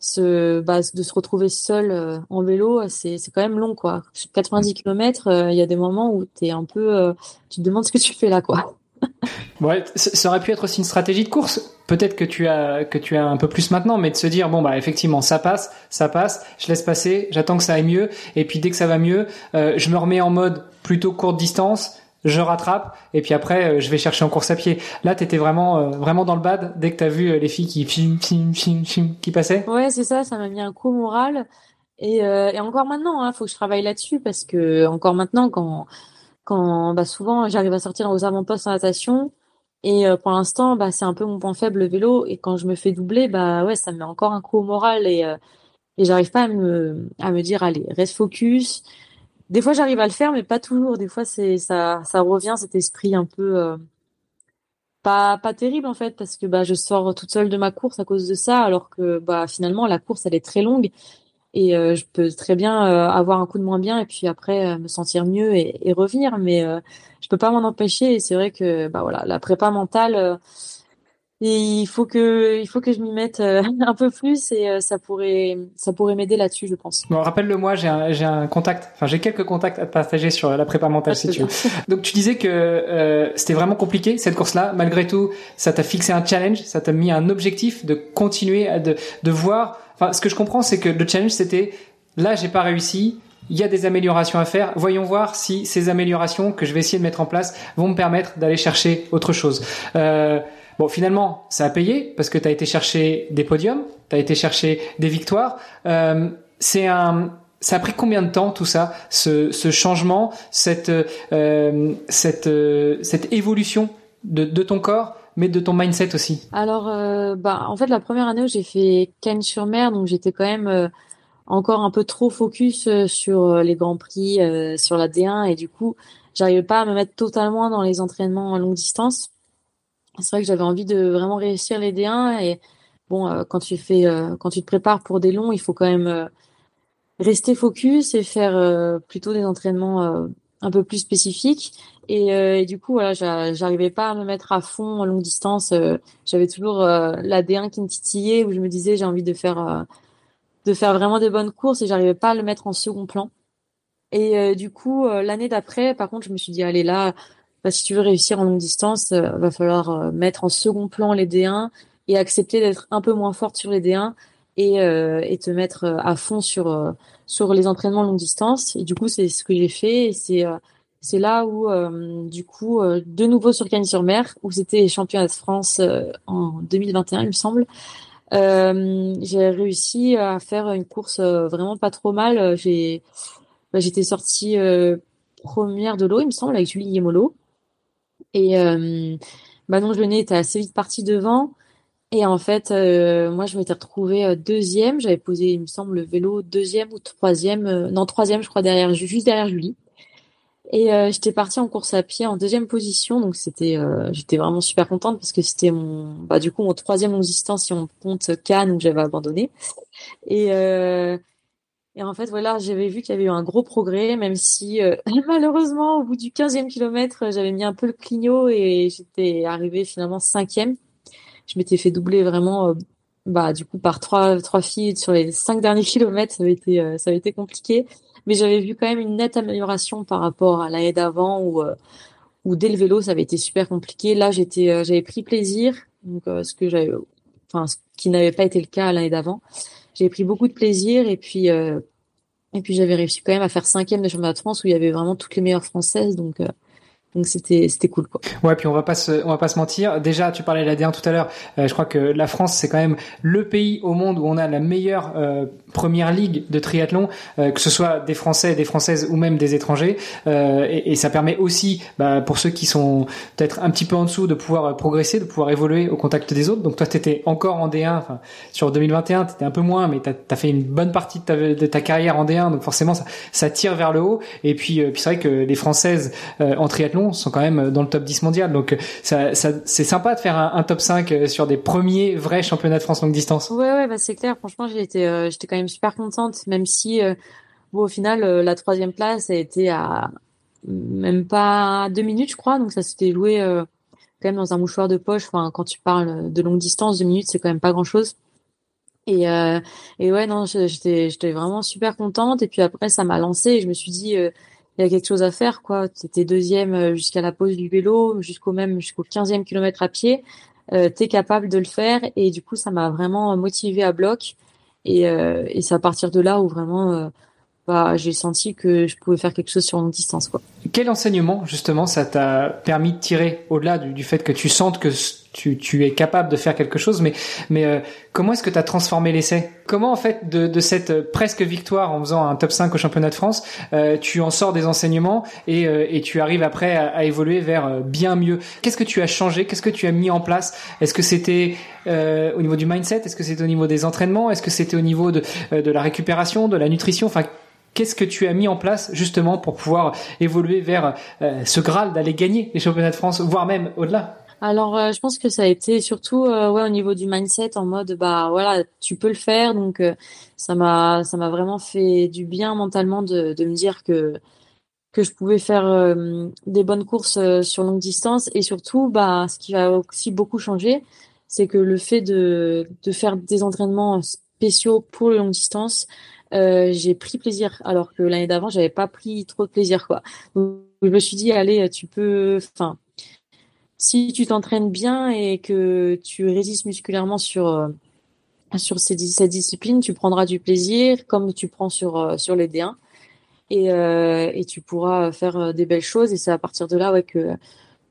ce bah, de se retrouver seul en vélo c'est c'est quand même long quoi. 90 km il y a des moments où tu es un peu tu te demandes ce que tu fais là quoi. Ouais ça aurait pu être aussi une stratégie de course. Peut-être que tu as que tu as un peu plus maintenant mais de se dire bon bah effectivement ça passe ça passe je laisse passer j'attends que ça aille mieux et puis dès que ça va mieux je me remets en mode plutôt courte distance je rattrape et puis après euh, je vais chercher en course à pied. Là, tu étais vraiment euh, vraiment dans le bad dès que tu as vu euh, les filles qui qui passaient. Ouais, c'est ça, ça m'a mis un coup moral. Et, et encore maintenant, hein, faut que je travaille là-dessus parce que encore maintenant quand quand bah souvent j'arrive à sortir aux avant-postes en natation. Et pour l'instant bah c'est un peu mon point faible le vélo. Et quand je me fais doubler bah ouais, ça me met encore un coup au moral. Et et j'arrive pas à me à me dire allez, reste focus des fois j'arrive à le faire mais pas toujours. Des fois c'est ça revient cet esprit un peu euh, pas pas terrible en fait parce que bah je sors toute seule de ma course à cause de ça alors que bah finalement la course elle est très longue. Et euh, je peux très bien euh, avoir un coup de moins bien et puis après me sentir mieux et, et revenir. Mais je peux pas m'en empêcher. Et c'est vrai que bah voilà la prépa mentale et il faut que il faut que je m'y mette euh, un peu plus et euh, ça pourrait ça pourrait m'aider là-dessus je pense. Bon rappelle-le moi j'ai un j'ai un contact enfin j'ai quelques contacts à te partager sur la prépa mentale si tu veux. Donc tu disais que euh, c'était vraiment compliqué cette course-là malgré tout ça t'a fixé un challenge ça t'a mis un objectif de continuer à, de de voir enfin ce que je comprends c'est que le challenge c'était là j'ai pas réussi il y a des améliorations à faire. Voyons voir si ces améliorations que je vais essayer de mettre en place vont me permettre d'aller chercher autre chose. Euh, Bon, finalement, ça a payé parce que tu as été chercher des podiums, tu as été chercher des victoires. Euh, c'est un, ça a pris combien de temps tout ça, ce, ce changement, cette, euh, cette, euh, cette évolution de, de ton corps, mais de ton mindset aussi? Alors, euh, bah, en fait, la première année où j'ai fait Cannes-sur-Mer, donc j'étais quand même euh, encore un peu trop focus euh, sur les grands prix, sur la D1, et du coup, j'arrivais pas à me mettre totalement dans les entraînements à longue distance c'est vrai que j'avais envie de vraiment réussir les D1 et bon euh, quand tu fais euh, quand tu te prépares pour des longs il faut quand même euh, rester focus et faire plutôt des entraînements un peu plus spécifiques. Et, et du coup voilà j'arrivais pas à me mettre à fond en longue distance j'avais toujours la D1 qui me titillait où je me disais j'ai envie de faire de faire vraiment des bonnes courses et j'arrivais pas à le mettre en second plan. Et du coup l'année d'après par contre je me suis dit allez là bah, si tu veux réussir en longue distance, euh, va falloir euh, mettre en second plan les D1 et accepter d'être un peu moins forte sur les D1 et, euh, et te mettre à fond sur sur les entraînements longue distance. Et du coup, c'est ce que j'ai fait. Et c'est c'est là où, euh, du coup, euh, de nouveau sur Cagnes-sur-Mer, où c'était championnat de France euh, en 2021, il me semble. j'ai réussi à faire une course vraiment pas trop mal. J'ai, bah, j'étais sortie première de l'eau, il me semble, avec Julie Yemolo. Et Manon Genet était assez vite partie devant. Et en fait, moi, je m'étais retrouvée deuxième. J'avais posé, il me semble, le vélo deuxième ou troisième, non troisième, je crois, derrière, juste derrière Julie. Et euh, j'étais partie en course à pied en deuxième position, donc c'était, euh, j'étais vraiment super contente parce que c'était mon, bah du coup mon troisième longue si on compte Cannes où j'avais abandonné. Et euh, et en fait voilà, j'avais vu qu'il y avait eu un gros progrès, même si malheureusement au bout du 15e kilomètre j'avais mis un peu le clignot et j'étais arrivée finalement cinquième. Je m'étais fait doubler vraiment bah du coup par trois trois filles sur les cinq derniers kilomètres, ça avait été ça avait été compliqué mais j'avais vu quand même une nette amélioration par rapport à l'année d'avant où euh, où dès le vélo ça avait été super compliqué. Là j'étais euh, j'avais pris plaisir donc euh, ce que j'avais enfin ce qui n'avait pas été le cas l'année d'avant. J'ai pris beaucoup de plaisir et puis et puis j'avais réussi quand même à faire cinquième de championnat de France où il y avait vraiment toutes les meilleures françaises. Donc donc c'était c'était cool quoi. Ouais, puis on va pas se on va pas se mentir. Déjà, tu parlais de la D1 tout à l'heure. Euh, je crois que la France c'est quand même le pays au monde où on a la meilleure euh, première ligue de triathlon, euh, que ce soit des Français, des Françaises ou même des étrangers. Et, ça permet aussi, bah, pour ceux qui sont peut-être un petit peu en dessous, de pouvoir progresser, de pouvoir évoluer au contact des autres. Donc toi, t'étais encore en D1. Enfin, sur 2021, t'étais un peu moins, mais t'as as fait une bonne partie de ta, de ta carrière en D1. Donc forcément, ça, ça tire vers le haut. Et puis, puis c'est vrai que les Françaises en triathlon sont quand même dans le top 10 mondial. Donc ça, ça c'est sympa de faire un, top 5 euh, sur des premiers vrais championnats de France longue distance. Ouais ouais bah c'est clair. Franchement j'étais euh, j'étais quand même super contente même si euh, bon au final la troisième place a été à même pas deux minutes je crois donc ça s'était joué quand même dans un mouchoir de poche. Enfin quand tu parles de longue distance deux minutes c'est quand même pas grand chose. Et, et ouais, non, j'étais, j'étais vraiment super contente. Et puis après, ça m'a lancé et je me suis dit, il y a quelque chose à faire quoi. T'étais deuxième euh, jusqu'à la pause du vélo jusqu'au même jusqu'au 15e kilomètre à pied. Euh, t'es capable de le faire et du coup ça m'a vraiment motivé à bloc. Et, euh, et c'est à partir de là où vraiment euh, bah, j'ai senti que je pouvais faire quelque chose sur longue distance quoi. Quel enseignement justement ça t'a permis de tirer au-delà du, du, fait que tu sentes que tu, tu, es capable de faire quelque chose, mais, mais euh, comment est-ce que tu as transformé l'essai? Comment en fait de, de, cette presque victoire en faisant un top 5 au championnat de France, euh, tu en sors des enseignements et, euh, et tu arrives après à, à évoluer vers bien mieux? Qu'est-ce que tu as changé? Qu'est-ce que tu as mis en place? Est-ce que c'était au niveau du mindset? Est-ce que c'était au niveau des entraînements? Est-ce que c'était au niveau de, de la récupération, de la nutrition? Enfin, Qu'est-ce que tu as mis en place justement pour pouvoir évoluer vers euh, ce Graal d'aller gagner les championnats de France, voire même au-delà? Alors, euh, je pense que ça a été surtout euh, ouais au niveau du mindset en mode bah voilà tu peux le faire. Donc ça m'a ça m'a vraiment fait du bien mentalement de, me dire que que je pouvais faire des bonnes courses sur longue distance. Et surtout bah ce qui va aussi beaucoup changer c'est que le fait de de faire des entraînements spéciaux pour les longues distances euh, j'ai pris plaisir. Alors que l'année d'avant j'avais pas pris trop de plaisir quoi. Donc je me suis dit allez tu peux enfin si tu t'entraînes bien et que tu résistes musculairement sur euh, sur ces, cette discipline, tu prendras du plaisir comme tu prends sur euh, sur les D1 et et tu pourras faire des belles choses. Et c'est à partir de là ouais que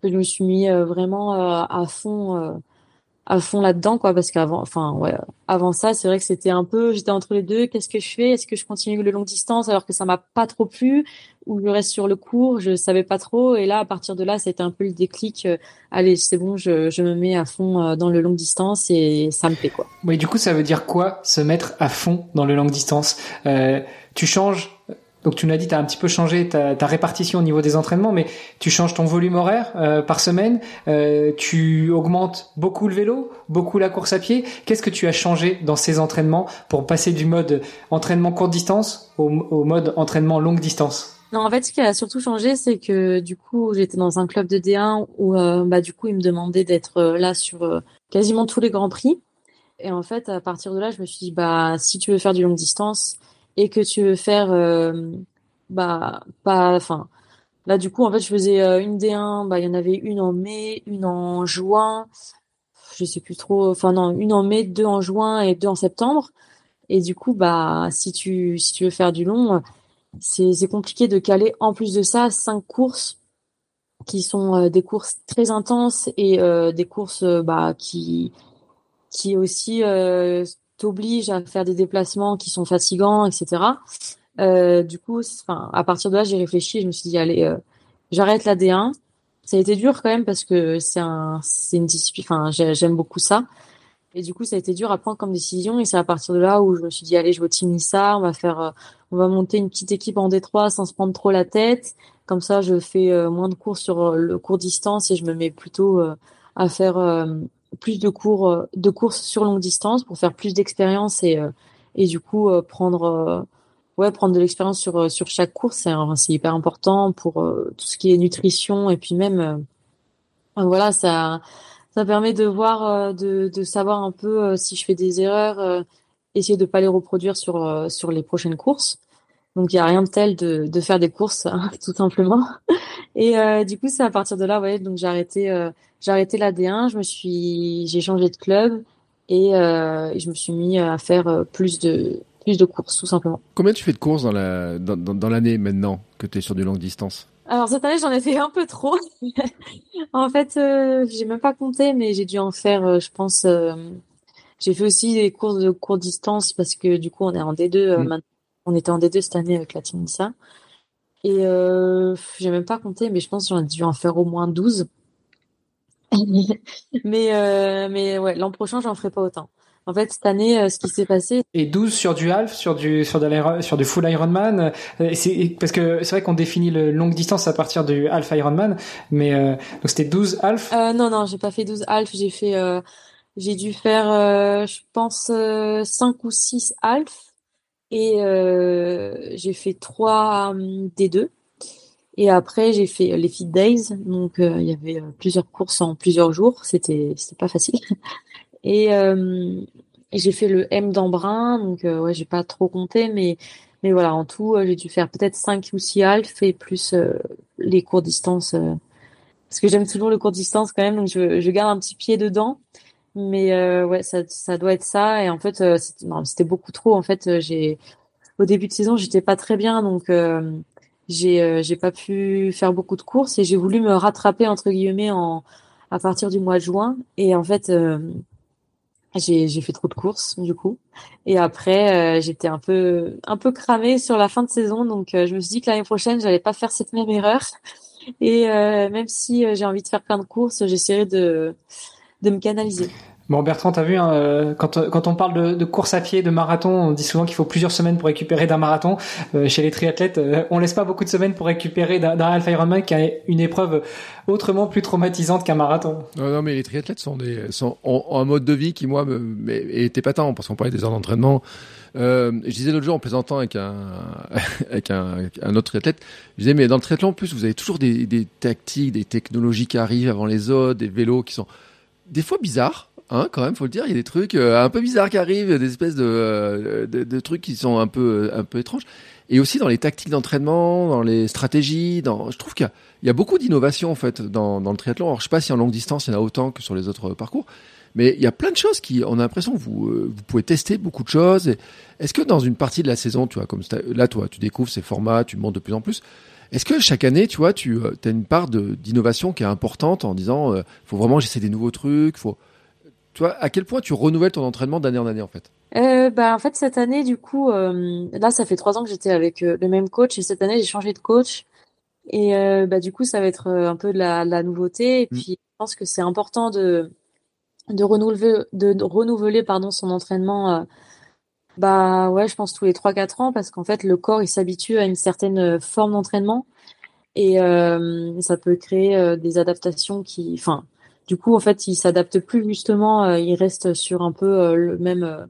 que je me suis mis vraiment à fond à fond là-dedans quoi parce qu'avant enfin ouais avant ça c'est vrai que c'était un peu j'étais entre les deux qu'est-ce que je fais? Est-ce que je continue le long distance alors que ça m'a pas trop plu? Ou je reste sur le court je savais pas trop? Et là à partir de là c'était un peu le déclic euh, allez c'est bon je, je me mets à fond euh, dans le long distance et ça me plaît quoi. Oui du coup ça veut dire quoi se mettre à fond dans le long distance? Euh, tu changes donc tu nous l'as dit, tu as un petit peu changé ta, répartition au niveau des entraînements, mais tu changes ton volume horaire euh, par semaine, euh, tu augmentes beaucoup le vélo, beaucoup la course à pied. Qu'est-ce que tu as changé dans ces entraînements pour passer du mode entraînement courte distance au, mode entraînement longue distance? Non, en fait, ce qui a surtout changé, c'est que du coup, j'étais dans un club de D1 où, euh, bah, du coup, ils me demandaient d'être là sur quasiment tous les grands prix. Et en fait, à partir de là, je me suis dit, bah, si tu veux faire du longue distance, et que tu veux faire euh, bah pas enfin là du coup en fait je faisais euh, une D1 bah il y en avait une en mai une en juin je sais plus trop enfin non une en mai deux en juin et deux en septembre. Et du coup bah si tu si tu veux faire du long c'est compliqué de caler en plus de ça cinq courses qui sont des courses très intenses et des courses bah qui qui aussi t'obligent à faire des déplacements qui sont fatigants, etc. du coup, enfin, à partir de là, j'ai réfléchi et je me suis dit, allez, j'arrête la D1 ça a été dur quand même parce que c'est un, c'est une discipline. Enfin, j'aime beaucoup ça. Et du coup, ça a été dur à prendre comme décision. Et c'est à partir de là où je me suis dit, allez, je vais au Nissa, on va faire, euh, on va monter une petite équipe en D3 sans se prendre trop la tête. Comme ça, je fais euh, moins de cours sur euh, le court distance et je me mets plutôt à faire plus de cours, de courses sur longue distance pour faire plus d'expérience et, et du coup prendre ouais, prendre de l'expérience sur euh, sur chaque course, c'est c'est hyper important pour euh, tout ce qui est nutrition et puis même euh, voilà, ça ça permet de voir de de savoir un peu si je fais des erreurs, essayer de pas les reproduire sur sur les prochaines courses. Donc il y a rien de tel de de faire des courses tout simplement. Et du coup, c'est à partir de là ouais, donc j'ai arrêté j'ai arrêté la D1, je me suis j'ai changé de club et, et je me suis mis à faire plus de plus de courses, tout simplement. Combien tu fais de courses dans la dans, dans, l'année maintenant que tu es sur du longue distance? Alors cette année, j'en ai fait un peu trop. en fait, euh, j'ai même pas compté, mais j'ai dû en faire, euh, je pense. Euh, j'ai fait aussi des courses de courte distance parce que du coup, on est en D2 euh, mm. maintenant. On était en D2 cette année avec la Tinissa. Et euh, j'ai même pas compté, mais je pense que j'en ai dû en faire au moins 12. mais mais ouais, l'an prochain, j'en ferai pas autant. En fait, cette année, euh, ce qui s'est passé. Et 12 sur du half, sur du sur de sur du full Ironman. Euh, c'est parce que c'est vrai qu'on définit le longue distance à partir du half Ironman, mais euh, donc c'était 12 half. Euh, non non, j'ai pas fait 12 half, j'ai fait j'ai dû faire je pense 5 ou 6 half et j'ai fait 3 D2. Et après, j'ai fait les Fit Days, donc il y avait plusieurs courses en plusieurs jours. C'était c'était pas facile. Et, euh, j'ai fait le M d'Embrun, donc euh, ouais, j'ai pas trop compté, mais mais voilà, en tout, euh, j'ai dû faire peut-être 5 ou 6 halfs et plus les courtes distances. parce que j'aime toujours le court distance quand même, donc je, je garde un petit pied dedans. Mais ouais, ça, ça doit être ça. Et en fait, c'était beaucoup trop. En fait, j'ai au début de saison, j'étais pas très bien, donc j'ai j'ai pas pu faire beaucoup de courses et j'ai voulu me rattraper entre guillemets en à partir du mois de juin. Et en fait, j'ai j'ai fait trop de courses du coup et après euh, j'étais un peu un peu cramée sur la fin de saison donc euh, je me suis dit que l'année prochaine j'allais pas faire cette même erreur et euh, même si j'ai envie de faire plein de courses j'essaierai de de me canaliser Bon Bertrand, t'as vu, hein, euh, quand, quand on parle de, de, course à pied, de marathon, on dit souvent qu'il faut plusieurs semaines pour récupérer d'un marathon. Euh, chez les triathlètes, euh, on laisse pas beaucoup de semaines pour récupérer d'un Alpha Ironman qui a une épreuve autrement plus traumatisante qu'un marathon. Non, non, mais les triathlètes sont des sont ont, un mode de vie qui moi me, me était tant parce qu'on parlait des heures d'entraînement. Euh, je disais l'autre jour en plaisantant avec un avec un, un, autre triathlète, je disais mais dans le triathlon en plus vous avez toujours des, des tactiques, des technologies qui arrivent avant les autres, des vélos qui sont des fois bizarres Hein, quand même, faut le dire, il y a des trucs euh, un peu bizarres qui arrivent, des espèces de, euh, trucs qui sont un peu, euh, un peu étranges. Et aussi dans les tactiques d'entraînement, dans les stratégies, dans, je trouve qu'il y, y, a beaucoup d'innovation en fait dans, le triathlon. Alors je sais pas si en longue distance il y en a autant que sur les autres parcours, mais il y a plein de choses qui, on a l'impression que vous, vous pouvez tester beaucoup de choses. Est-ce que dans une partie de la saison, tu vois, comme là toi, tu découvres ces formats, tu montes de plus en plus. Est-ce que chaque année, tu vois, tu as une part d'innovation qui est importante en disant, euh, faut vraiment j'essaie des nouveaux trucs, faut tu vois, à quel point tu renouvelles ton entraînement d'année en année en fait? Euh, bah en fait cette année du coup euh, là ça fait trois ans que j'étais avec euh, le même coach et cette année j'ai changé de coach. Et euh, bah du coup ça va être euh, un peu de la, la nouveauté. Et mmh. puis je pense que c'est important de de renouveler de renouveler pardon son entraînement bah ouais je pense tous les trois quatre ans parce qu'en fait le corps il s'habitue à une certaine forme d'entraînement. Et ça peut créer des adaptations qui enfin du coup, en fait, il s'adapte plus justement, euh, il reste sur un peu euh, le même euh,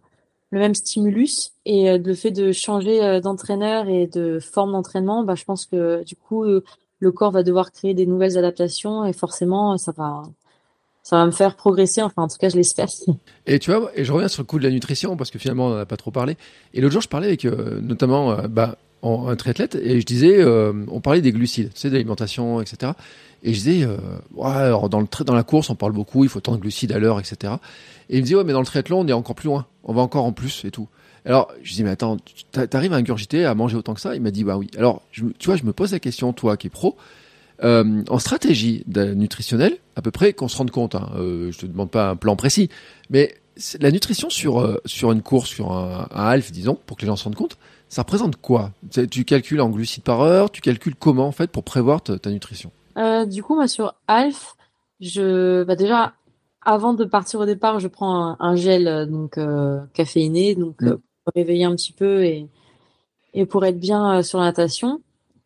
le même stimulus. Et le fait de changer d'entraîneur et de forme d'entraînement, bah, je pense que du coup le corps va devoir créer des nouvelles adaptations et forcément ça va ça va me faire progresser. Enfin, en tout cas, je l'espère. Et tu vois, et je reviens sur le coup de la nutrition parce que finalement, on n'en a pas trop parlé. Et l'autre jour, je parlais avec notamment bah, un triathlète et je disais, on parlait des glucides, tu sais, de l'alimentation, etc. Et je disais, euh, alors dans, le dans la course, on parle beaucoup, il faut tant de glucides à l'heure, etc. Et il me dit, ouais, mais dans le triathlon, on est encore plus loin. On va encore en plus et tout. Alors, je dis, mais attends, t'arrives à ingurgiter, à manger autant que ça? Il m'a dit, bah oui. Alors, tu vois, je me pose la question, toi qui es pro, euh, en stratégie nutritionnelle, à peu près qu'on se rende compte, hein, euh, je te demande pas un plan précis, mais la nutrition sur, euh, sur une course, sur un, un half, disons, pour que les gens se rendent compte, ça représente quoi? Tu calcules en glucides par heure, tu calcules comment en fait pour prévoir ta, nutrition? Euh, Du coup, moi sur half, je, bah déjà, avant de partir au départ, je prends un, gel donc caféiné, donc mm. pour réveiller un petit peu et et pour être bien sur la natation.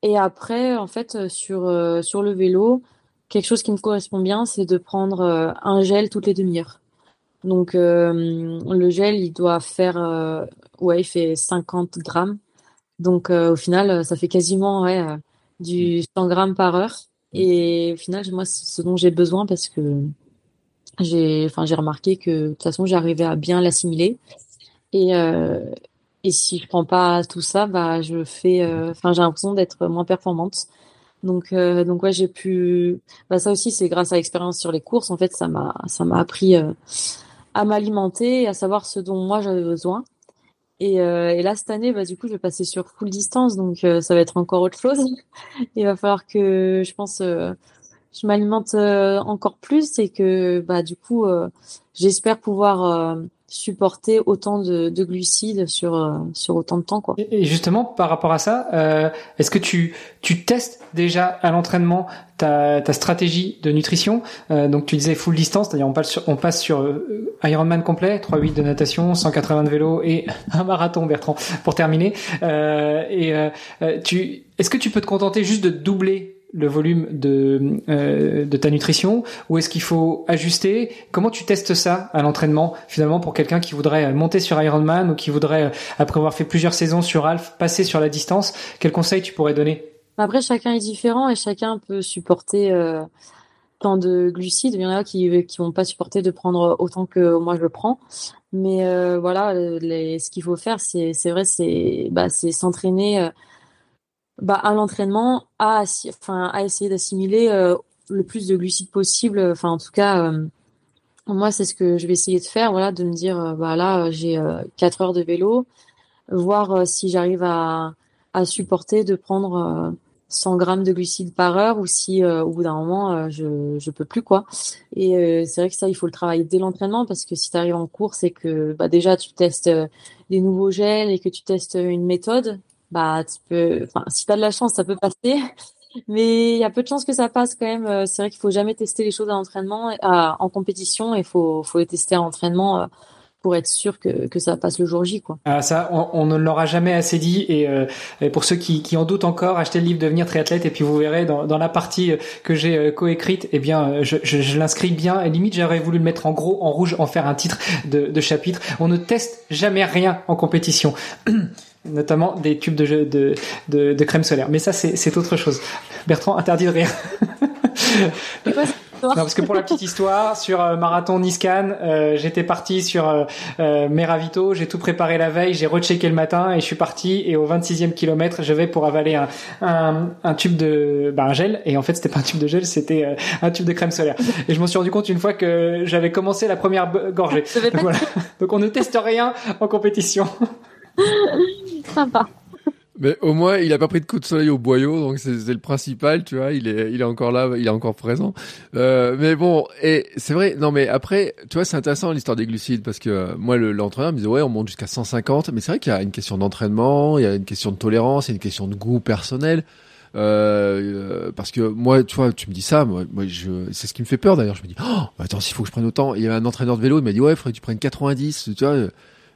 Et après, en fait, sur, euh, sur le vélo, quelque chose qui me correspond bien, c'est de prendre euh, un gel toutes les demi-heures. Donc, euh, le gel, il doit faire, ouais, il fait 50 grammes. Donc, au final, ça fait quasiment ouais, du 100 grammes par heure. Et au final, moi, c'est ce dont j'ai besoin parce que j'ai, enfin, j'ai remarqué que de toute façon, j'arrivais à bien l'assimiler. Et, et si je prends pas tout ça, bah je fais, euh, enfin j'ai l'impression d'être moins performante. Donc euh, donc ouais j'ai pu, bah ça aussi c'est grâce à l'expérience sur les courses en fait ça m'a ça m'a appris euh, à m'alimenter, à savoir ce dont moi j'avais besoin. Et, et là cette année bah du coup je vais passer sur full distance donc ça va être encore autre chose. Il va falloir que je pense je m'alimente encore plus et que bah du coup j'espère pouvoir supporter autant de, de glucides sur euh, sur autant de temps quoi. Et justement par rapport à ça, euh, est-ce que tu tu testes déjà à l'entraînement ta, ta stratégie de nutrition? Euh, Donc tu disais full distance, c'est-à-dire on passe sur on passe sur euh, Ironman complet, 3-8 de natation, 180 de vélo et un marathon Bertrand pour terminer. Euh, et tu est-ce que tu peux te contenter juste de doubler le volume de, euh, de ta nutrition ou est-ce qu'il faut ajuster? Comment tu testes ça à l'entraînement finalement pour quelqu'un qui voudrait monter sur Ironman ou qui voudrait, après avoir fait plusieurs saisons sur Alf, passer sur la distance? Quel conseil tu pourrais donner? Après, chacun est différent et chacun peut supporter euh, tant de glucides. Il y en a qui qui vont pas supporter de prendre autant que moi je le prends. Mais euh, voilà, ce qu'il faut faire, c'est vrai, c'est bah, s'entraîner. Bah, à l'entraînement à, enfin, à essayer d'assimiler euh, le plus de glucides possible. Enfin, en tout cas, euh, moi, c'est ce que je vais essayer de faire. Voilà, de me dire, euh, bah là, j'ai 4 heures de vélo, voir si j'arrive à, à supporter de prendre 100 grammes de glucides par heure ou si au bout d'un moment je je peux plus quoi. Et c'est vrai que ça, il faut le travailler dès l'entraînement parce que si tu arrives en course et que bah déjà tu testes des nouveaux gels et que tu testes une méthode, bah tu peux si tu as de la chance ça peut passer. Mais il y a peu de chances que ça passe quand même. Euh, c'est vrai qu'il faut jamais tester les choses à l'entraînement en compétition. Il faut les tester à l'entraînement euh, pour être sûr que, ça passe le jour J quoi. Ah ça on, ne l'aura jamais assez dit. Et, euh, et pour ceux qui, qui en doutent encore achetez le livre devenir triathlète et puis vous verrez dans, la partie que j'ai coécrite eh bien je l'inscris bien. Et limite j'aurais voulu le mettre en gros en rouge en faire un titre de, de chapitre. On ne teste jamais rien en compétition notamment des tubes de, de, de, de crème solaire. Mais ça, c'est autre chose. Bertrand, interdit de rire. non, parce que pour la petite histoire, sur euh, marathon Niscan, euh, j'étais parti sur euh, euh, mes ravitaux, j'ai tout préparé la veille, j'ai rechecké le matin et je suis parti. Et au 26e kilomètre, je vais pour avaler un, un, un tube de bah, un gel. Et en fait, c'était pas un tube de gel, c'était un tube de crème solaire. Et je m'en suis rendu compte une fois que j'avais commencé la première gorgée. Voilà. Donc on ne teste rien en compétition. Sympa. Mais au moins, il a pas pris de coup de soleil au boyau, donc c'est le principal, tu vois. Il est, il est encore là, il est encore présent. Euh, mais bon, et c'est vrai. Non, mais après, tu vois, c'est intéressant l'histoire des glucides parce que euh, moi, l'entraîneur me disait ouais, on monte jusqu'à 150, mais c'est vrai qu'il y a une question d'entraînement, il y a une question de tolérance, il y a une question de goût personnel. Euh, parce que moi, tu vois, tu me dis ça, moi, c'est ce qui me fait peur d'ailleurs. Je me dis, oh, attends, s'il faut que je prenne autant. Il y avait un entraîneur de vélo, il m'a dit, ouais, faudrait que tu prennes 90, tu vois.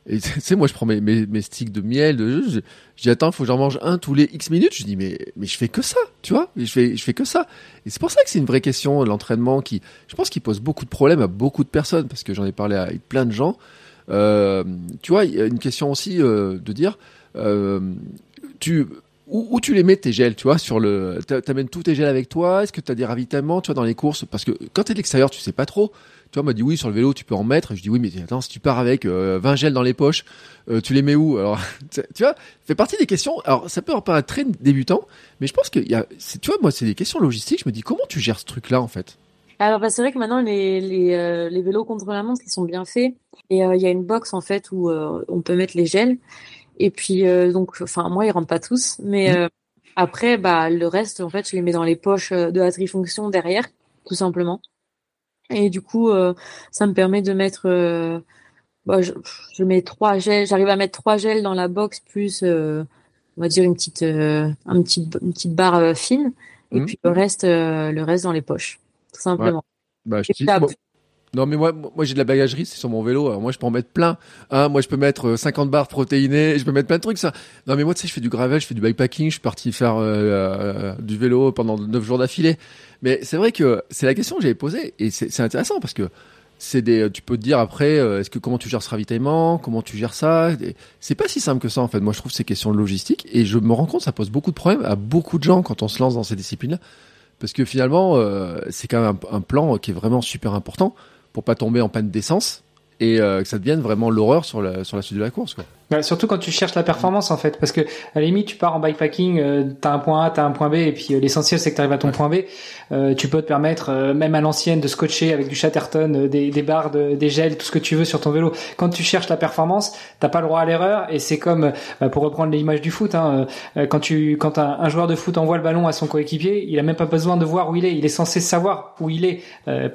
Et moi, je prends mes, mes, sticks de miel. De, je, je, dis, attends, faut que j'en mange un tous les X minutes. Je dis, mais, mais je fais que ça, tu vois. Je fais, je fais que ça. Et c'est pour ça que c'est une vraie question, l'entraînement, qui, je pense, qui pose beaucoup de problèmes à beaucoup de personnes, parce que j'en ai parlé avec plein de gens. Euh, tu vois, il y a une question aussi euh, de dire, euh, tu, où, où, tu les mets tes gels, tu vois, sur le, t'amènes tous tes gels avec toi? Est-ce que tu as des ravitaillements, tu vois, dans les courses, parce que quand t'es de l'extérieur, tu sais pas trop. Tu vois, m'a dit oui, sur le vélo, tu peux en mettre. je dis oui, mais attends, si tu pars avec euh, 20 gels dans les poches, euh, tu les mets où? Alors, tu vois, fait partie des questions. Alors, ça peut paraître très débutant, mais je pense qu'il y a, tu vois, moi, c'est des questions logistiques. Je me dis comment tu gères ce truc-là en fait? Alors bah, c'est vrai que maintenant les les, les vélos contre la montre ils sont bien faits et il y a une box en fait où on peut mettre les gels et puis donc enfin moi ils rentrent pas tous mais mmh. après bah le reste en fait je les mets dans les poches de la trifonction derrière tout simplement et du coup ça me permet de mettre bah, je, je, mets trois gels, j'arrive à mettre trois gels dans la box plus, euh, on va dire une petite, euh, un petit, une petite barre euh, fine, et mmh. puis le reste, le reste dans les poches, tout simplement. Bah, je Non mais moi, moi j'ai de la bagagerie, c'est sur mon vélo. Moi je peux en mettre plein. Hein, moi je peux mettre 50 barres protéinées, je peux mettre plein de trucs ça. Non mais moi tu sais je fais du gravel, je fais du bikepacking, je suis parti faire du vélo pendant 9 jours d'affilée. Mais c'est vrai que c'est la question que j'avais posée et c'est intéressant parce que c'est des, tu peux te dire après, euh, est-ce que comment tu gères ce ravitaillement, comment tu gères ça. C'est pas si simple que ça en fait. Moi, je trouve ces questions de logistique et je me rends compte ça pose beaucoup de problèmes à beaucoup de gens quand on se lance dans ces disciplines-là, parce que finalement, euh, c'est quand même un, plan qui est vraiment super important pour pas tomber en panne d'essence et euh, que ça devienne vraiment l'horreur sur la sur la suite de la course quoi. Bah, surtout quand tu cherches la performance en fait, parce que à la limite tu pars en bikepacking, euh, t'as un point A, t'as un point B, et puis euh, l'essentiel c'est que t'arrives à ton point B. Euh, tu peux te permettre, euh, même à l'ancienne, de scotcher avec du Chatterton, des, des barres, des gels, tout ce que tu veux sur ton vélo. Quand tu cherches la performance, t'as pas le droit à l'erreur, et c'est comme pour reprendre l'image du foot, hein, quand tu quand un, un, joueur de foot envoie le ballon à son coéquipier, il a même pas besoin de voir où il est, il est censé savoir où il est,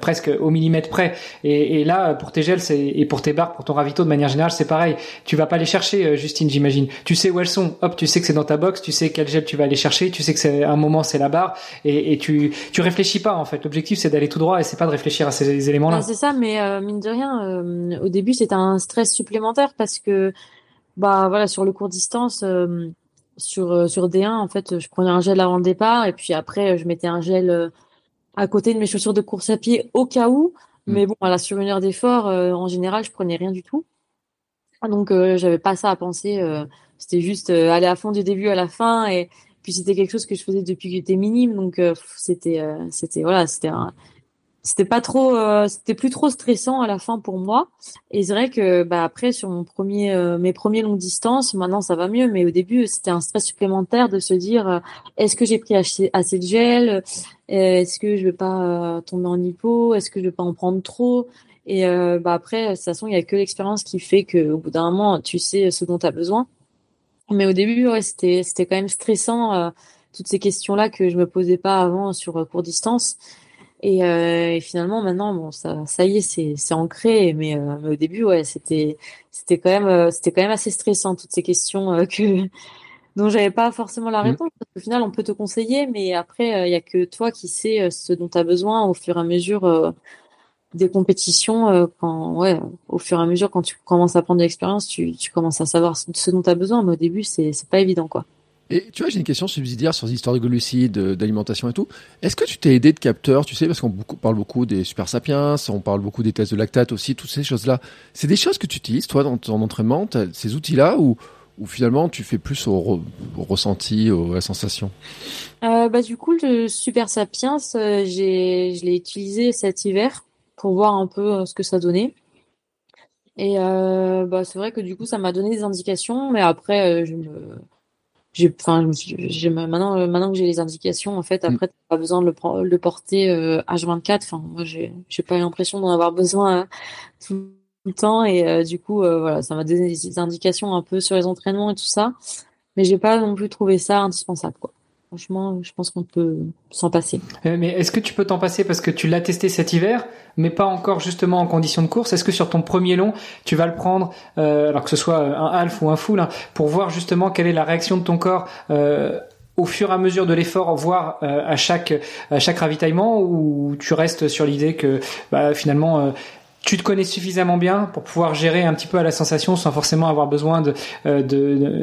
presque au millimètre près. Et, et là, pour tes gels et pour tes barres, pour ton ravito de manière générale, c'est pareil. Tu vas pas les chercher euh, Justine, j'imagine. Tu sais où elles sont. Hop, tu sais que c'est dans ta box, tu sais quel gel tu vas aller chercher, tu sais que c'est un moment c'est la barre et, et, tu tu réfléchis pas en fait. L'objectif c'est d'aller tout droit et c'est pas de réfléchir à ces éléments-là. c'est ça, mais euh, mine de rien, euh, au début c'était un stress supplémentaire parce que bah voilà sur le court distance. sur sur D1 en fait je prenais un gel avant le départ et puis après je mettais un gel à côté de mes chaussures de course à pied au cas où mm. mais bon voilà sur une heure d'effort en général je prenais rien du tout donc euh, j'avais pas ça à penser. Euh, c'était juste euh, aller à fond du début à la fin et puis c'était quelque chose que je faisais depuis que j'étais minime donc c'était c'était voilà c'était c'était pas trop c'était plus trop stressant à la fin pour moi. Et c'est vrai que bah après sur mon premier mes premiers longues distances maintenant ça va mieux mais au début c'était un stress supplémentaire de se dire est-ce que j'ai pris assez, assez, de gel? Est-ce que je vais pas tomber en hypo? Est-ce que je vais pas en prendre trop? Et euh, bah après, de toute façon, il y a que l'expérience qui fait qu'au bout d'un moment, tu sais ce dont tu as besoin. Mais au début, ouais, c'était c'était quand même stressant euh, toutes ces questions-là que je me posais pas avant sur euh, court distance. Et, euh, et, finalement, maintenant, bon, ça, ça y est, c'est c'est ancré. Mais, euh, mais, au début, ouais, c'était c'était quand même c'était quand même assez stressant toutes ces questions que dont j'avais pas forcément la mmh. réponse. Parce qu'au final, on peut te conseiller, mais après, il y a que toi qui sais ce dont tu as besoin au fur et à mesure des compétitions euh, quand ouais au fur et à mesure quand tu commences à prendre de l'expérience tu, tu commences à savoir ce dont tu as besoin mais au début c'est c'est pas évident quoi et tu vois, j'ai une question subsidiaire sur l'histoire de glucides, d'alimentation et tout. Est-ce que tu t'es aidé de capteurs, tu sais, parce qu'on parle beaucoup des super sapiens, on parle beaucoup des tests de lactate aussi, toutes ces choses-là. C'est des choses que tu utilises, toi, dans ton entraînement, ces outils-là, ou, ou finalement tu fais plus au, ressenti, à la sensation? Euh, bah, Du coup, le super sapiens, euh, je l'ai utilisé cet hiver pour voir un peu euh, ce que ça donnait. Et euh, bah, c'est vrai que du coup, ça m'a donné des indications, mais après, euh, je me, j'ai, enfin, j'ai, maintenant, maintenant que j'ai les indications, en fait, mm. après, t'as pas besoin de le, le porter H24. Enfin, moi, j'ai, j'ai pas l'impression d'en avoir besoin tout le temps, et du coup, voilà, ça m'a donné des indications un peu sur les entraînements et tout ça, mais j'ai pas non plus trouvé ça indispensable, quoi. Franchement, je pense qu'on peut s'en passer. Euh, mais est-ce que tu peux t'en passer parce que tu l'as testé cet hiver, mais pas encore justement en condition de course? Est-ce que sur ton premier long, tu vas le prendre, euh, alors que ce soit un half ou un full, hein, pour voir justement quelle est la réaction de ton corps euh, au fur et à mesure de l'effort, voire à chaque à chaque ravitaillement, ou tu restes sur l'idée que bah, finalement tu te connais suffisamment bien pour pouvoir gérer un petit peu à la sensation sans forcément avoir besoin de,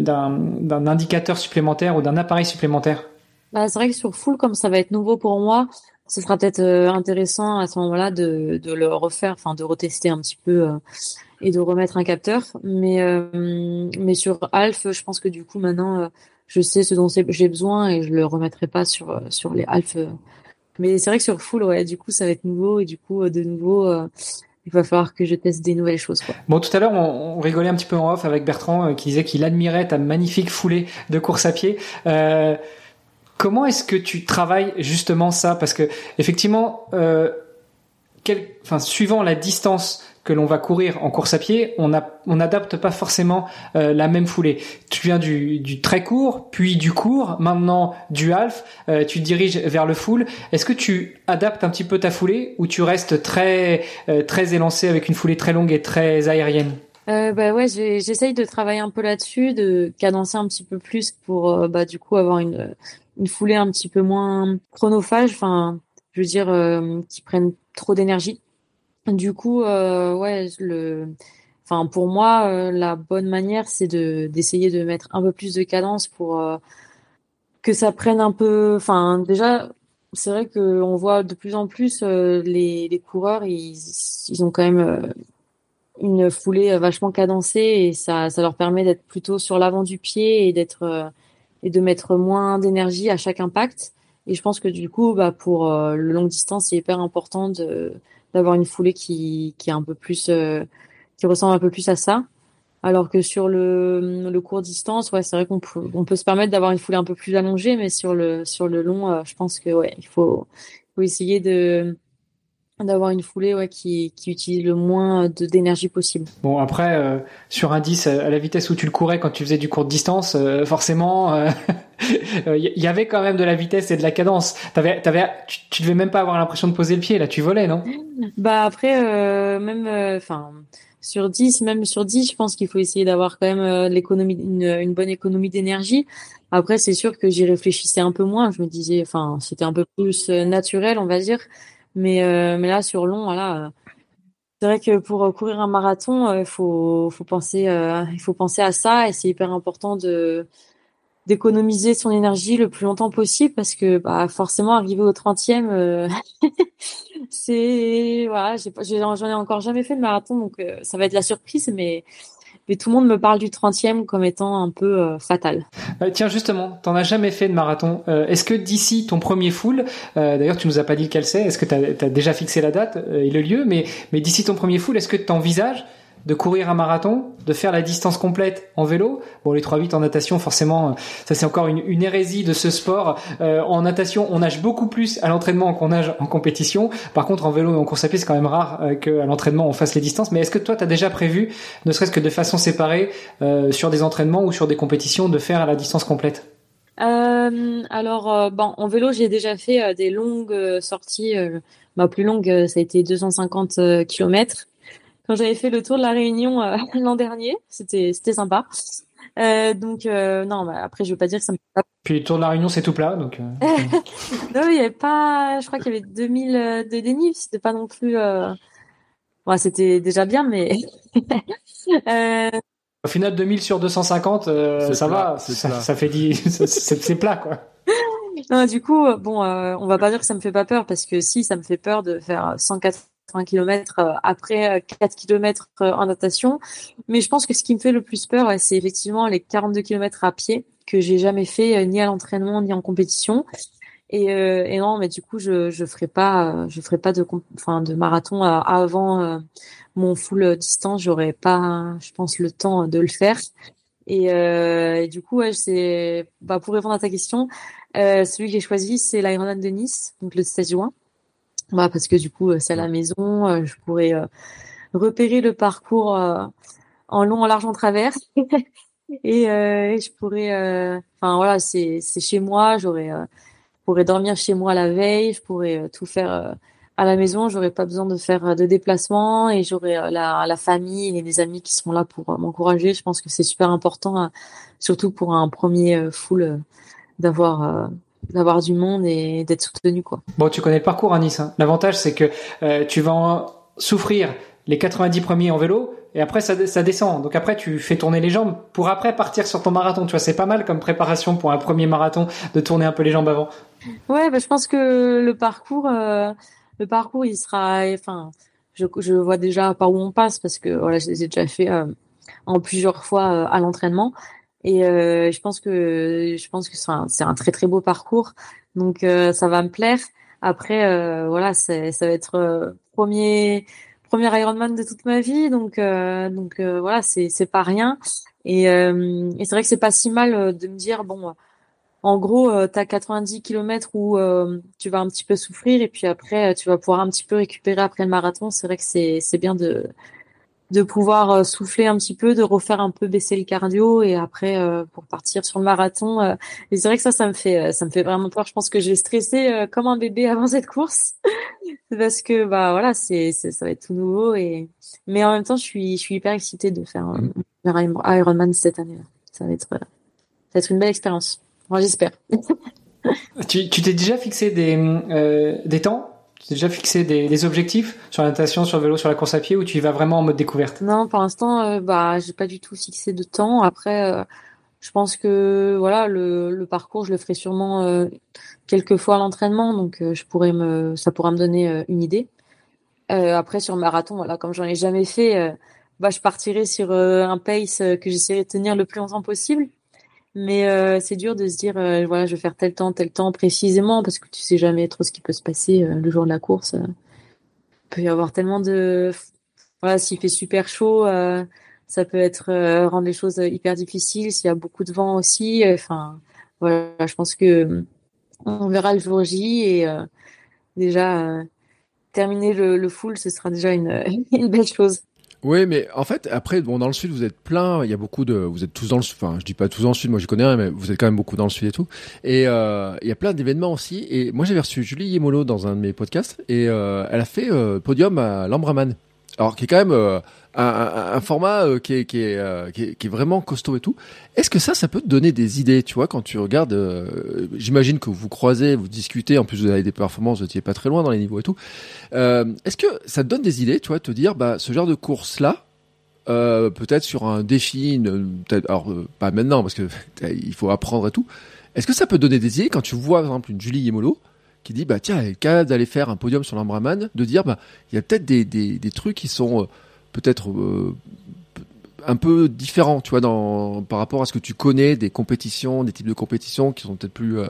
d'un indicateur supplémentaire ou d'un appareil supplémentaire? Bah, c'est vrai que sur full, comme ça va être nouveau pour moi, ce sera peut-être euh, intéressant à ce moment-là de, de le refaire, enfin de retester un petit peu euh, et de remettre un capteur. Mais euh, mais sur Alf, je pense que du coup maintenant, je sais ce dont j'ai besoin et je le remettrai pas sur sur les Alf. Mais c'est vrai que sur full, ouais, du coup ça va être nouveau et du coup de nouveau. il va falloir que je teste des nouvelles choses. Quoi. Bon, tout à l'heure, on, on, rigolait un petit peu en off avec Bertrand qui disait qu'il admirait ta magnifique foulée de course à pied. Euh, Comment est-ce que tu travailles justement ça? Parce que effectivement, euh, suivant la distance que l'on va courir en course à pied, on n'adapte pas forcément euh, la même foulée. Tu viens du, très court, puis du court, maintenant du half, euh, tu te diriges vers le full. Est-ce que tu adaptes un petit peu ta foulée ou tu restes très très élancé avec une foulée très longue et très aérienne? Bah ouais, j'essaye de travailler un peu là-dessus, de cadencer un petit peu plus pour bah du coup avoir une une foulée un petit peu moins chronophage, enfin je veux dire qui prennent trop d'énergie. Du coup, euh, ouais, le, enfin pour moi, euh, la bonne manière, c'est de d'essayer de mettre un peu plus de cadence pour euh, que ça prenne un peu. Enfin, déjà, c'est vrai que on voit de plus en plus les, les coureurs, ils, ils ont quand même une foulée vachement cadencée et ça, ça leur permet d'être plutôt sur l'avant du pied et d'être et de mettre moins d'énergie à chaque impact. Et je pense que du coup, bah, pour le long distance, c'est hyper important d'avoir une foulée qui, qui est un peu plus euh, qui ressemble un peu plus à ça. Alors que sur le, le court distance, ouais, c'est vrai qu'on peut, on peut se permettre d'avoir une foulée un peu plus allongée, mais sur le sur le long, euh, je pense que ouais, il faut, faut essayer de d'avoir une foulée ouais, qui, qui utilise le moins de d'énergie possible. Bon après euh, sur un 10 à la vitesse où tu le courais quand tu faisais du court distance, forcément il euh, y avait quand même de la vitesse et de la cadence. T'avais, t'avais, tu, tu devais même pas avoir l'impression de poser le pied là, tu volais, non? Bah après, euh, même, euh, enfin, sur 10, même sur 10, je pense qu'il faut essayer d'avoir quand même l'économie, une, une, bonne économie d'énergie. Après, c'est sûr que j'y réfléchissais un peu moins. Je me disais, enfin, c'était un peu plus naturel, on va dire. Mais, mais là, sur long, voilà. c'est vrai que pour courir un marathon, il faut, faut penser, faut penser à ça et c'est hyper important de d'économiser son énergie le plus longtemps possible parce que bah forcément arriver au 30e euh, c'est voilà j'en ai encore jamais fait le marathon donc euh, ça va être la surprise mais mais tout le monde me parle du 30e comme étant un peu euh, fatal. tiens justement, t'en as jamais fait de marathon. est-ce que d'ici ton premier full, d'ailleurs tu nous as pas dit lequel c'est, est-ce que tu as, déjà fixé la date? Et le lieu, mais mais d'ici ton premier full, est-ce que tu envisages de courir un marathon, de faire la distance complète en vélo. Bon, les 3-8 en natation, forcément, euh, ça c'est encore une, hérésie de ce sport. Euh, en natation, on nage beaucoup plus à l'entraînement qu'on nage en compétition. Par contre, en vélo et en course à pied, c'est quand même rare euh, qu'à l'entraînement on fasse les distances. Mais est-ce que toi, tu as déjà prévu, ne serait-ce que de façon séparée, euh, sur des entraînements ou sur des compétitions, de faire la distance complète? Euh, alors, bon, en vélo, j'ai déjà fait des longues sorties. ma plus longue, ça a été 250 km quand j'avais fait le tour de la Réunion euh, l'an dernier. C'était c'était sympa. Euh, donc euh, non, bah, après je veux pas dire que ça me. Puis le tour de la Réunion c'est tout plat, donc. Euh, non, il y avait pas. Je crois qu'il y avait 2000 de dénivelé. C'était pas non plus. Ouais, c'était déjà bien, mais. Au final, 2000 sur 250, ça va, ça, ça, fait 10, c'est plat, quoi. Non, du coup, bon, on va pas dire que ça me fait pas peur, parce que si, ça me fait peur de faire 104 km euh, après 4 euh, km euh, en natation. Mais je pense que ce qui me fait le plus peur, c'est effectivement les 42 km à pied que j'ai jamais fait ni à l'entraînement ni en compétition. Et, et, non, mais du coup, je je ferai pas, je ferai pas de enfin de marathon avant mon full distance. J'aurais pas, je pense, le temps de le faire. Et, et du coup, ouais, c'est bah, pour répondre à ta question, celui que j'ai choisi, c'est l'Ironman de Nice, donc le 16 juin. Bah, parce que du coup, euh, c'est à la maison, euh, je pourrais euh, repérer le parcours en long, en large, en travers. et je pourrais, enfin voilà, c'est c'est chez moi, j'aurais, je pourrais dormir chez moi la veille, je pourrais tout faire à la maison, j'aurais pas besoin de faire de déplacement et j'aurais la, la famille et les amis qui seront là pour m'encourager. Je pense que c'est super important, surtout pour un premier full, d'avoir d'avoir du monde et d'être soutenu quoi. Bon, tu connais le parcours à Nice. Hein. L'avantage c'est que euh, tu vas souffrir les 90 premiers en vélo et après ça, ça, descend. Donc après tu fais tourner les jambes pour après partir sur ton marathon. Tu vois, c'est pas mal comme préparation pour un premier marathon de tourner un peu les jambes avant. Ouais, bah, je pense que le parcours, euh, le parcours, il sera, enfin, je, je vois déjà par où on passe parce que voilà, je les ai déjà fait euh, en plusieurs fois à l'entraînement. Et euh, je pense que je pense que c'est un, un, très très beau parcours, donc euh, ça va me plaire. Après, euh, voilà, ça va être euh, premier premier Ironman de toute ma vie, donc euh, donc voilà, c'est c'est pas rien. Et, et c'est vrai que c'est pas si mal de me dire bon, en gros, tu as 90 km où tu vas un petit peu souffrir et puis après, tu vas pouvoir un petit peu récupérer après le marathon. C'est vrai que c'est bien de de pouvoir euh, souffler un petit peu, de refaire un peu baisser le cardio et après euh, pour partir sur le marathon. Euh, et c'est vrai que ça, ça me fait, ça me fait vraiment peur. Je pense que j'ai stressé comme un bébé avant cette course parce que bah voilà, c'est, ça va être tout nouveau et mais en même temps, je suis, je suis hyper excitée de faire un Ironman cette année. -là. Ça va être, ça va être une belle expérience. Moi, j'espère. tu, tu t'es déjà fixé des, des temps? Tu as déjà fixé des, objectifs sur la natation, sur le vélo, sur la course à pied ou tu y vas vraiment en mode découverte? Non, pour l'instant, euh, bah, j'ai pas du tout fixé de temps. Après, euh, je pense que voilà, le, le, parcours, je le ferai sûrement euh, quelques fois à l'entraînement, donc je pourrais me, ça pourra me donner une idée. après, sur le marathon, voilà, comme j'en ai jamais fait, bah, je partirai sur un pace que j'essaierai de tenir le plus longtemps possible. Mais euh, c'est dur de se dire, euh, voilà, je vais faire tel temps, tel temps précisément, parce que tu sais jamais trop ce qui peut se passer euh, le jour de la course. il peut y avoir tellement de, voilà, s'il fait super chaud, ça peut être rendre les choses hyper difficiles. S'il y a beaucoup de vent aussi, enfin, voilà, je pense que on verra le jour J et déjà terminer le, le full, ce sera déjà une, une belle chose. Oui, mais en fait, après, bon, dans le sud, vous êtes plein. Il y a beaucoup de, vous êtes tous dans le sud. Enfin, je dis pas tous dans le sud. Moi, je connais rien, mais vous êtes quand même beaucoup dans le sud et tout. Et euh, il y a plein d'événements aussi. Et moi, j'avais reçu Julie Yemolo dans un de mes podcasts, et euh, elle a fait euh, podium à Lambraman. Alors, qui est quand même euh, un, un, format euh, qui, est, qui, est, euh, qui, est, vraiment costaud et tout. Est-ce que ça, ça peut te donner des idées, tu vois, quand tu regardes J'imagine que vous croisez, vous discutez, en plus vous avez des performances, vous n'étiez pas très loin dans les niveaux et tout. Est-ce que ça te donne des idées, tu vois, te dire, bah, ce genre de course-là, peut-être sur un défi, peut-être, alors pas maintenant, parce que il faut apprendre et tout. Est-ce que ça peut te donner des idées quand tu vois, par exemple, une Julie Yemolo qui dit bah tiens, elle est capable d'aller faire un podium sur l'Ambraman, de dire bah il y a peut-être des, des, trucs qui sont euh, peut-être euh, un peu différents, tu vois, dans par rapport à ce que tu connais des compétitions, des types de compétitions qui sont peut-être plus euh,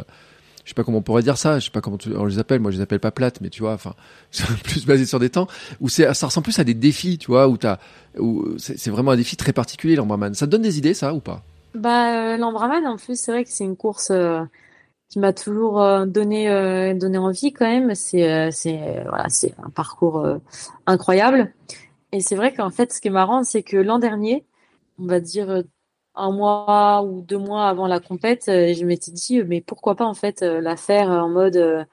je sais pas comment on pourrait dire ça, je sais pas comment on les appelle, moi je les appelle pas plates, mais tu vois, enfin, plus basé sur des temps où c'est, ça ressemble plus à des défis, tu vois, où t'as, où c'est vraiment un défi très particulier l'Ambraman. Ça te donne des idées, ça, ou pas? Bah, l'Ambraman, en plus, c'est vrai que c'est une course qui m'a toujours euh, donné euh, donné envie quand même. C'est euh, c'est voilà, c'est un parcours incroyable. Et c'est vrai qu'en fait, ce qui est marrant, c'est que l'an dernier, on va dire un mois ou deux mois avant la compète, je m'étais dit mais pourquoi pas en fait la faire en mode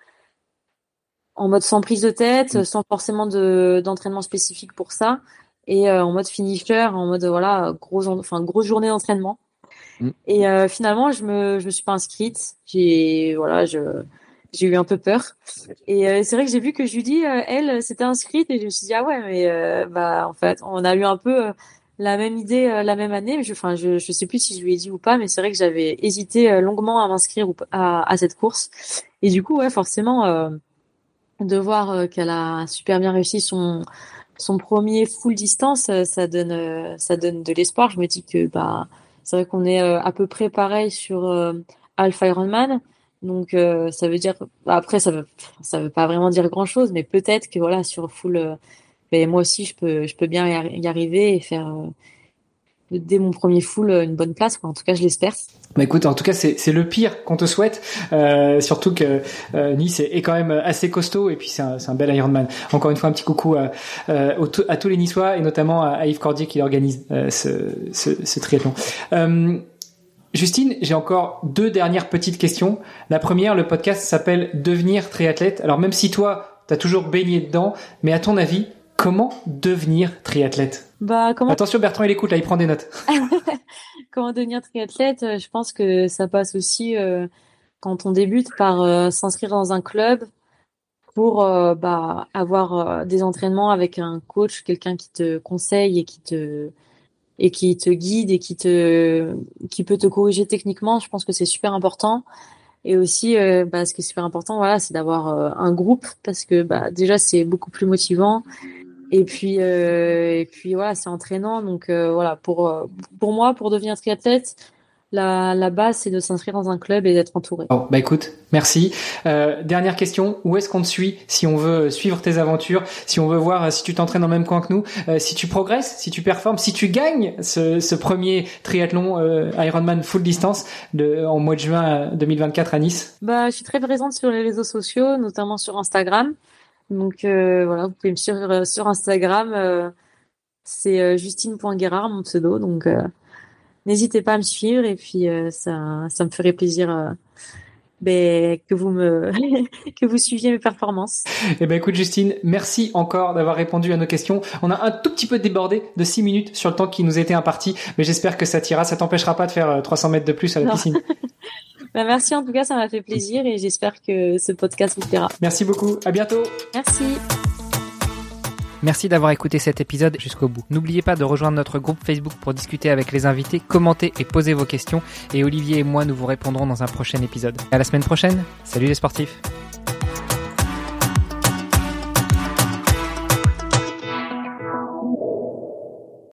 en mode sans prise de tête, mmh. sans forcément de d'entraînement spécifique pour ça, et en mode finisher, en mode voilà grosse enfin grosse journée d'entraînement. Mm. Et euh, finalement, je me, je me suis pas inscrite. J'ai, voilà, je, j'ai eu un peu peur. Et euh, c'est vrai que j'ai vu que Julie, euh, elle, s'était inscrite et je me suis dit ah ouais, mais bah en fait, on a eu un peu la même idée la même année. Mais je, enfin, je, je sais plus si je lui ai dit ou pas, mais c'est vrai que j'avais hésité longuement à m'inscrire à, à cette course. Et du coup, ouais, forcément, de voir qu'elle a super bien réussi son son premier full distance, ça donne ça donne de l'espoir. Je me dis que bah c'est vrai qu'on est euh, à peu près pareil sur euh, Alpha Ironman. Donc euh, ça veut dire après ça veut ça veut pas vraiment dire grand chose, mais peut-être que voilà sur full, ben, moi aussi je peux je peux bien y arriver et faire dès mon premier full une bonne place. Quoi. En tout cas, je l'espère. Bah écoute, en tout cas, c'est le pire qu'on te souhaite. Euh, surtout que euh, Nice est, quand même assez costaud et puis c'est un, un, bel Ironman. Encore une fois, un petit coucou à, à, à tous les Niçois et notamment à, Yves Cordier qui organise euh, ce, ce, ce, triathlon. Euh, Justine, j'ai encore deux dernières petites questions. La première, le podcast s'appelle Devenir triathlète. Alors même si toi, tu as toujours baigné dedans, mais à ton avis, comment devenir triathlète? Bah, comment... Attention, Bertrand, il écoute, là, il prend des notes. comment devenir triathlète? Euh, Je pense que ça passe aussi euh, quand on débute par euh, s'inscrire dans un club pour bah, avoir des entraînements avec un coach, quelqu'un qui te conseille et qui te et qui te guide et qui te qui peut te corriger techniquement. Je pense que c'est super important. Et aussi, bah, ce qui est super important, voilà, c'est d'avoir un groupe parce que bah, déjà c'est beaucoup plus motivant et puis, euh, et puis voilà, c'est entraînant. Donc euh, voilà, pour euh, pour moi, pour devenir triathlète, la, la base, c'est de s'inscrire dans un club et d'être entouré. Bon, bah écoute, merci. Euh, dernière question, où est-ce qu'on te suit si on veut suivre tes aventures, si on veut voir euh, si tu t'entraînes dans le même coin que nous, euh, si tu progresses, si tu performes, si tu gagnes ce, ce premier triathlon euh, Ironman full distance de, en mois de juin 2024 à Nice? Bah, je suis très présente sur les réseaux sociaux, notamment sur Instagram. Donc euh, voilà, vous pouvez me suivre sur Instagram. c'est justine.guerard, mon pseudo. Donc n'hésitez pas à me suivre et puis euh, ça, ça me ferait plaisir euh, ben, que vous me que vous suiviez mes performances. Eh ben écoute Justine, merci encore d'avoir répondu à nos questions. On a un tout petit peu débordé de 6 minutes sur le temps qui nous était imparti, mais j'espère que ça t'ira, ça t'empêchera pas de faire 300 euh, mètres de plus à la piscine. ben, merci en tout cas, ça m'a fait plaisir et j'espère que ce podcast vous plaira. Merci beaucoup, à bientôt. Merci. Merci d'avoir écouté cet épisode jusqu'au bout. N'oubliez pas de rejoindre notre groupe Facebook pour discuter avec les invités, commenter et poser vos questions. Et Olivier et moi, nous vous répondrons dans un prochain épisode. À la semaine prochaine. Salut les sportifs.